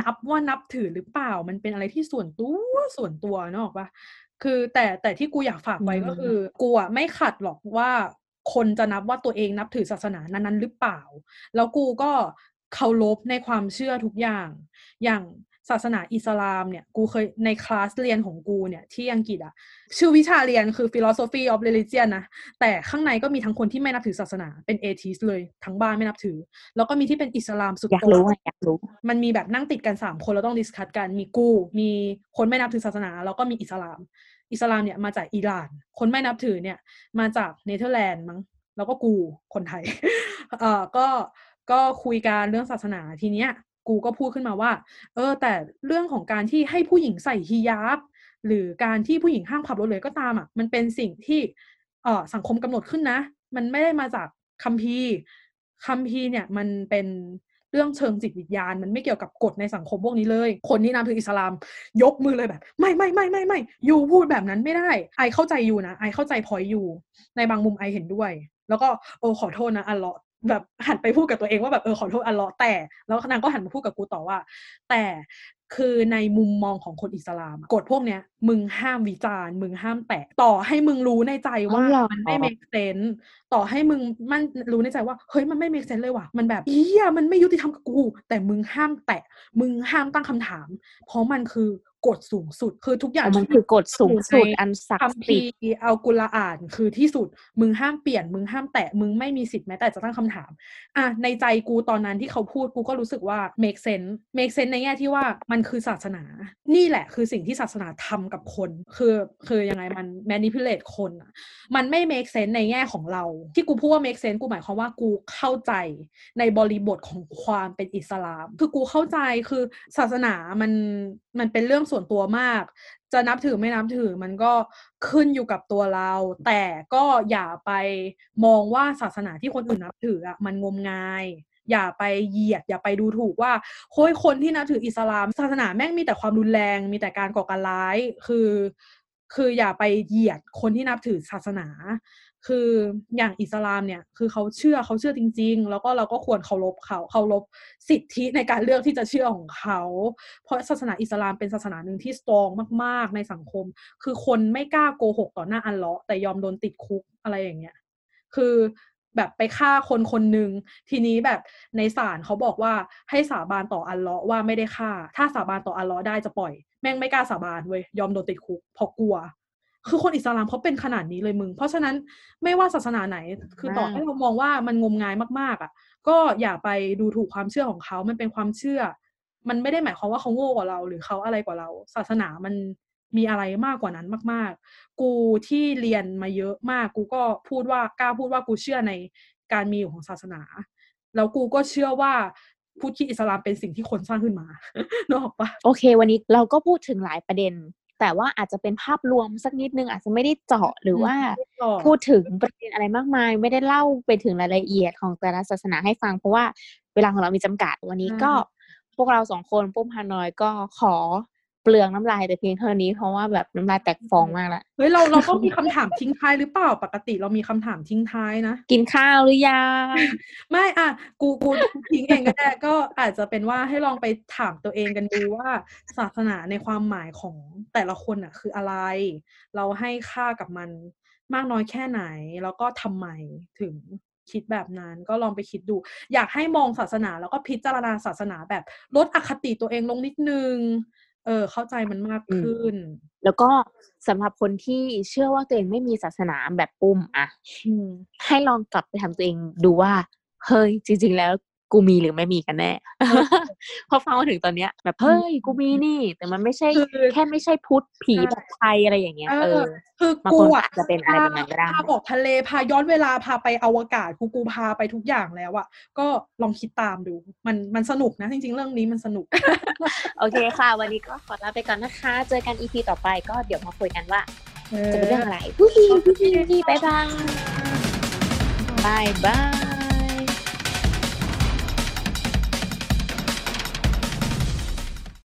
นับว่านับถือหรือเปล่ามันเป็นอะไรที่ส่วนตัวส่วนตัวเนกอะปะคือแต่แต่ที่กูอยากฝากไว้อืมก็คือ กูอะไม่ขัดหรอกว่าคนจะนับว่าตัวเองนับถือศาสนานั้นๆหรือเปล่า แล้วกูก็เคารพในความเชื่อทุกอย่าง อย่าง ศาสนาอิสลามเนี่ย กูเคยในคลาสเรียนของกูเนี่ย ที่อังกฤษอะชื่อวิชาเรียนคือ philosophy of religion นะ แต่ข้างในก็มีทั้งคนที่ไม่นับถือศาสนาเป็นเอทิสเลย ทั้งบ้านไม่นับถือ แล้วก็มีที่เป็นอิสลามสุดอยากโต่งรู้ไงอยากรู้มันมีแบบนั่งติดกันสามคนเราต้อง discuss กันมีกู มีคนไม่นับถือศาสนา แล้วก็มีอิสลาม อิสลามเนี่ยมาจากอิหร่าน คนไม่นับถือเนี่ยมาจากเนเธอร์แลนด์มั้งแล้วก็กูคนไทยเอ่อก็ก็คุยกันเรื่องศาสนาทีเนี้ย กูก็พูดขึ้นมาว่า เออ แต่เรื่องของการที่ให้ผู้หญิงใส่ฮิญาบหรือการที่ผู้หญิงห้ามขับรถเลยก็ตามอะมันเป็นสิ่งที่เออสังคมกำหนดขึ้นนะ มันไม่ได้มาจากคัมภีร์คัมภีร์เนี่ยมันเป็นเรื่องเชิงจิตวิญญาณ มันไม่เกี่ยวกับกฎในสังคมพวกนี้เลย คนที่นับถืออิสลาม ยกมือเลยแบบ ไม่ไม่ไม่ไม่ไม่ยูพูดแบบนั้นไม่ได้ไอเข้าใจอยู่นะไอเข้าใจพอยอยู่ในบางมุมไอเห็นด้วย แล้วก็โอ้ขอโทษนะอัลเลาะ แบบหันไปพูดกับตัวเองว่าแบบเออขอโทษอัลเลาะห์แต่ แล้วนางก็หันมาพูดกับกูต่อว่า แต่คือในมุมมองของคนอิสลามอะกฎพวกเนี้ย มึงห้ามวิจารณ์มึงห้ามแตะต่อให้มึงรู้ในใจว่าอ๋อเหรอมันไม่ make sense ต่อให้มึงมันรู้ในใจว่าเฮ้ยมันไม่ make sense เลยว่ะมันแบบเฮียมันไม่ยุติธรรมกับกู แต่มึงห้ามแตะ มึงห้ามตั้งคำถาม เพราะมันคือ กฎสูงสุด คือทุกอย่างอ๋อมันที่คือกฎสูงสุดอันศักคัมดิ์ภีสิทธิ์ร์อัลกุรอานคือที่สุดมึงห้ามเปลี่ยน มึงห้ามแตะมึงไม่มีสิทธิ์แม้แต่จะตั้งคำถาม อะในใจกูตอนนั้นที่เขาพูดกูก็รู้สึกว่า make sense make sense ในแง่ที่ว่ามันคือศาสนา นี่แหละคือสิ่งที่ศาสนาทำกับคน คือคือยังไงมัน manipulate คนอะมันไม่ make sense ในแง่ของเรา ที่กูพูดว่า make sense กูหมายความว่ากูเข้าใจในบริบทของความเป็นอิสลาม คือกูเข้าใจคือศาสนามัน มันเป็นเรื่องส่วนตัวมาก จะนับถือไม่นับถือมันก็ขึ้นอยู่กับตัวเรา แต่ก็อย่าไปมองว่าศาสนาที่คนอื่นนับถืออะมันงมงาย อย่าไปเหยียด อย่าไปดูถูกว่าโค้ยคนที่นับถืออิสลาม ศาสนาแม่งมีแต่ความรุนแรง มีแต่การก่อการร้ายคือ คืออย่าไปเหยียดคนที่นับถือศาสนา คืออย่างอิสลามเนี่ย คือเขาเชื่อเขาเชื่อจริง ๆ แล้วก็เราก็ควรเคารพเขาเคารพสิทธิในการเลือกที่จะเชื่อของเขา เพราะศาสนาอิสลามเป็นศาสนาหนึ่งที่สตรองมากๆในสังคม คือคนไม่กล้าโกหกต่อหน้าอัลเลาะห์แต่ยอมโดนติดคุกอะไรอย่างเงี้ย คือแบบไปฆ่าคนคนหนึ่งทีนี้แบบในศาลเขาบอกว่าให้สาบานต่ออัลเลาะห์ว่าไม่ได้ฆ่า ถ้าสาบานต่ออัลเลาะห์ได้จะปล่อย แม่งไม่กล้าสาบานเว้ยยอมโดนติดคุกเพราะกลัว คือคนอิสลามเขาเป็นขนาดนี้เลยมึง เพราะฉะนั้นไม่ว่าศาสนาไหน คือต่อให้เรามองว่ามันงมงายมากๆอะ ก็อย่าไปดูถูกความเชื่อของเขา มันเป็นความเชื่อ มันไม่ได้หมายความว่าเขาโง่กว่าเรา หรือเขาอะไรกว่าเรา ศาสนามันมีอะไรมากกว่านั้นมาก ๆ กูที่เรียนมาเยอะมาก กูก็พูดว่ากล้าพูดว่ากูเชื่อในการมีอยู่ของศาสนา แล้วกูก็เชื่อว่าพุทธคริดอิสลามเป็นสิ่งที่คนสร้างขึ้นมานึกออกปะโอเค วันนี้เราก็พูดถึงหลายประเด็น แต่ว่าอาจจะเป็นภาพรวมสักนิดนึง อาจจะไม่ได้เจาะหรือว่าต่อพูดถึงประเด็นอะไรมากมาย ไม่ได้เล่าไปถึงรายละเอียดของแต่ละศาสนาให้ฟัง เพราะว่าเวลาของเรามีจำกัดวันนี้ก็พวกเราสองคนปุ้มฮานอยก็ขอ เปลืองน้ำลายแต่เพียงเท่านี้เพราะว่าแบบน้ำลายแตกฟองมากละเฮ้ยเราเราต้องมีคำถามทิ้งท้ายหรือเปล่าปกติเรามีคำถามทิ้งท้ายนะ กินข้าวหรือยังไม่อะกูกูทิ้งเองก็ได้ก็อาจจะเป็นว่าให้ลองไปถามตัวเองกันดูว่าศาสนาในความหมายของแต่ละคนอะ คืออะไร เราให้ค่ากับมันมากน้อยแค่ไหน แล้วก็ทำไมถึงคิดแบบนั้นก็ลองไปคิดดู อยากให้มองศาสนาแล้วก็พิจารณาศาสนาแบบลดอคติตัวเองลงนิดนึง เออ เข้าใจมันมากอืมขึ้น แล้วก็สำหรับคนที่เชื่อว่าตัวเองไม่มีศาสนาแบบปุ้มอะอืมให้ลองกลับไปถามตัวเองดูว่า เฮ้ยจริง ๆ แล้ว กูมีหรือไม่มีกันแน่พอฟังมาถึงตอนเนี้ย แบบเฮ้ยกูมีนี่ แต่มันไม่ใช่คือแค่ไม่ใช่พุทธผีใช่แบบไทยอะไรอย่างเงี้ยเอเอออคือบางกูคนอะอาจจะเป็นอะไรแบบนั้นก็ได้พาออกทะเลพาย้อนเวลาพาไปอวกาศกูกูพาไปทุกอย่างแล้วอะก็ลองคิดตามดู มันมันสนุกนะจริง ๆ เรื่องนี้มันสนุก โอเคค่ะ วันนี้ก็ขอลาไปก่อนนะคะ เจอกัน EP ต่อไปก็เดี๋ยวมาคุยกันว่าจะเป็นเรื่องอะไรวุ้ยวุ้ยวุ้ยบ๊ายบายบายบาย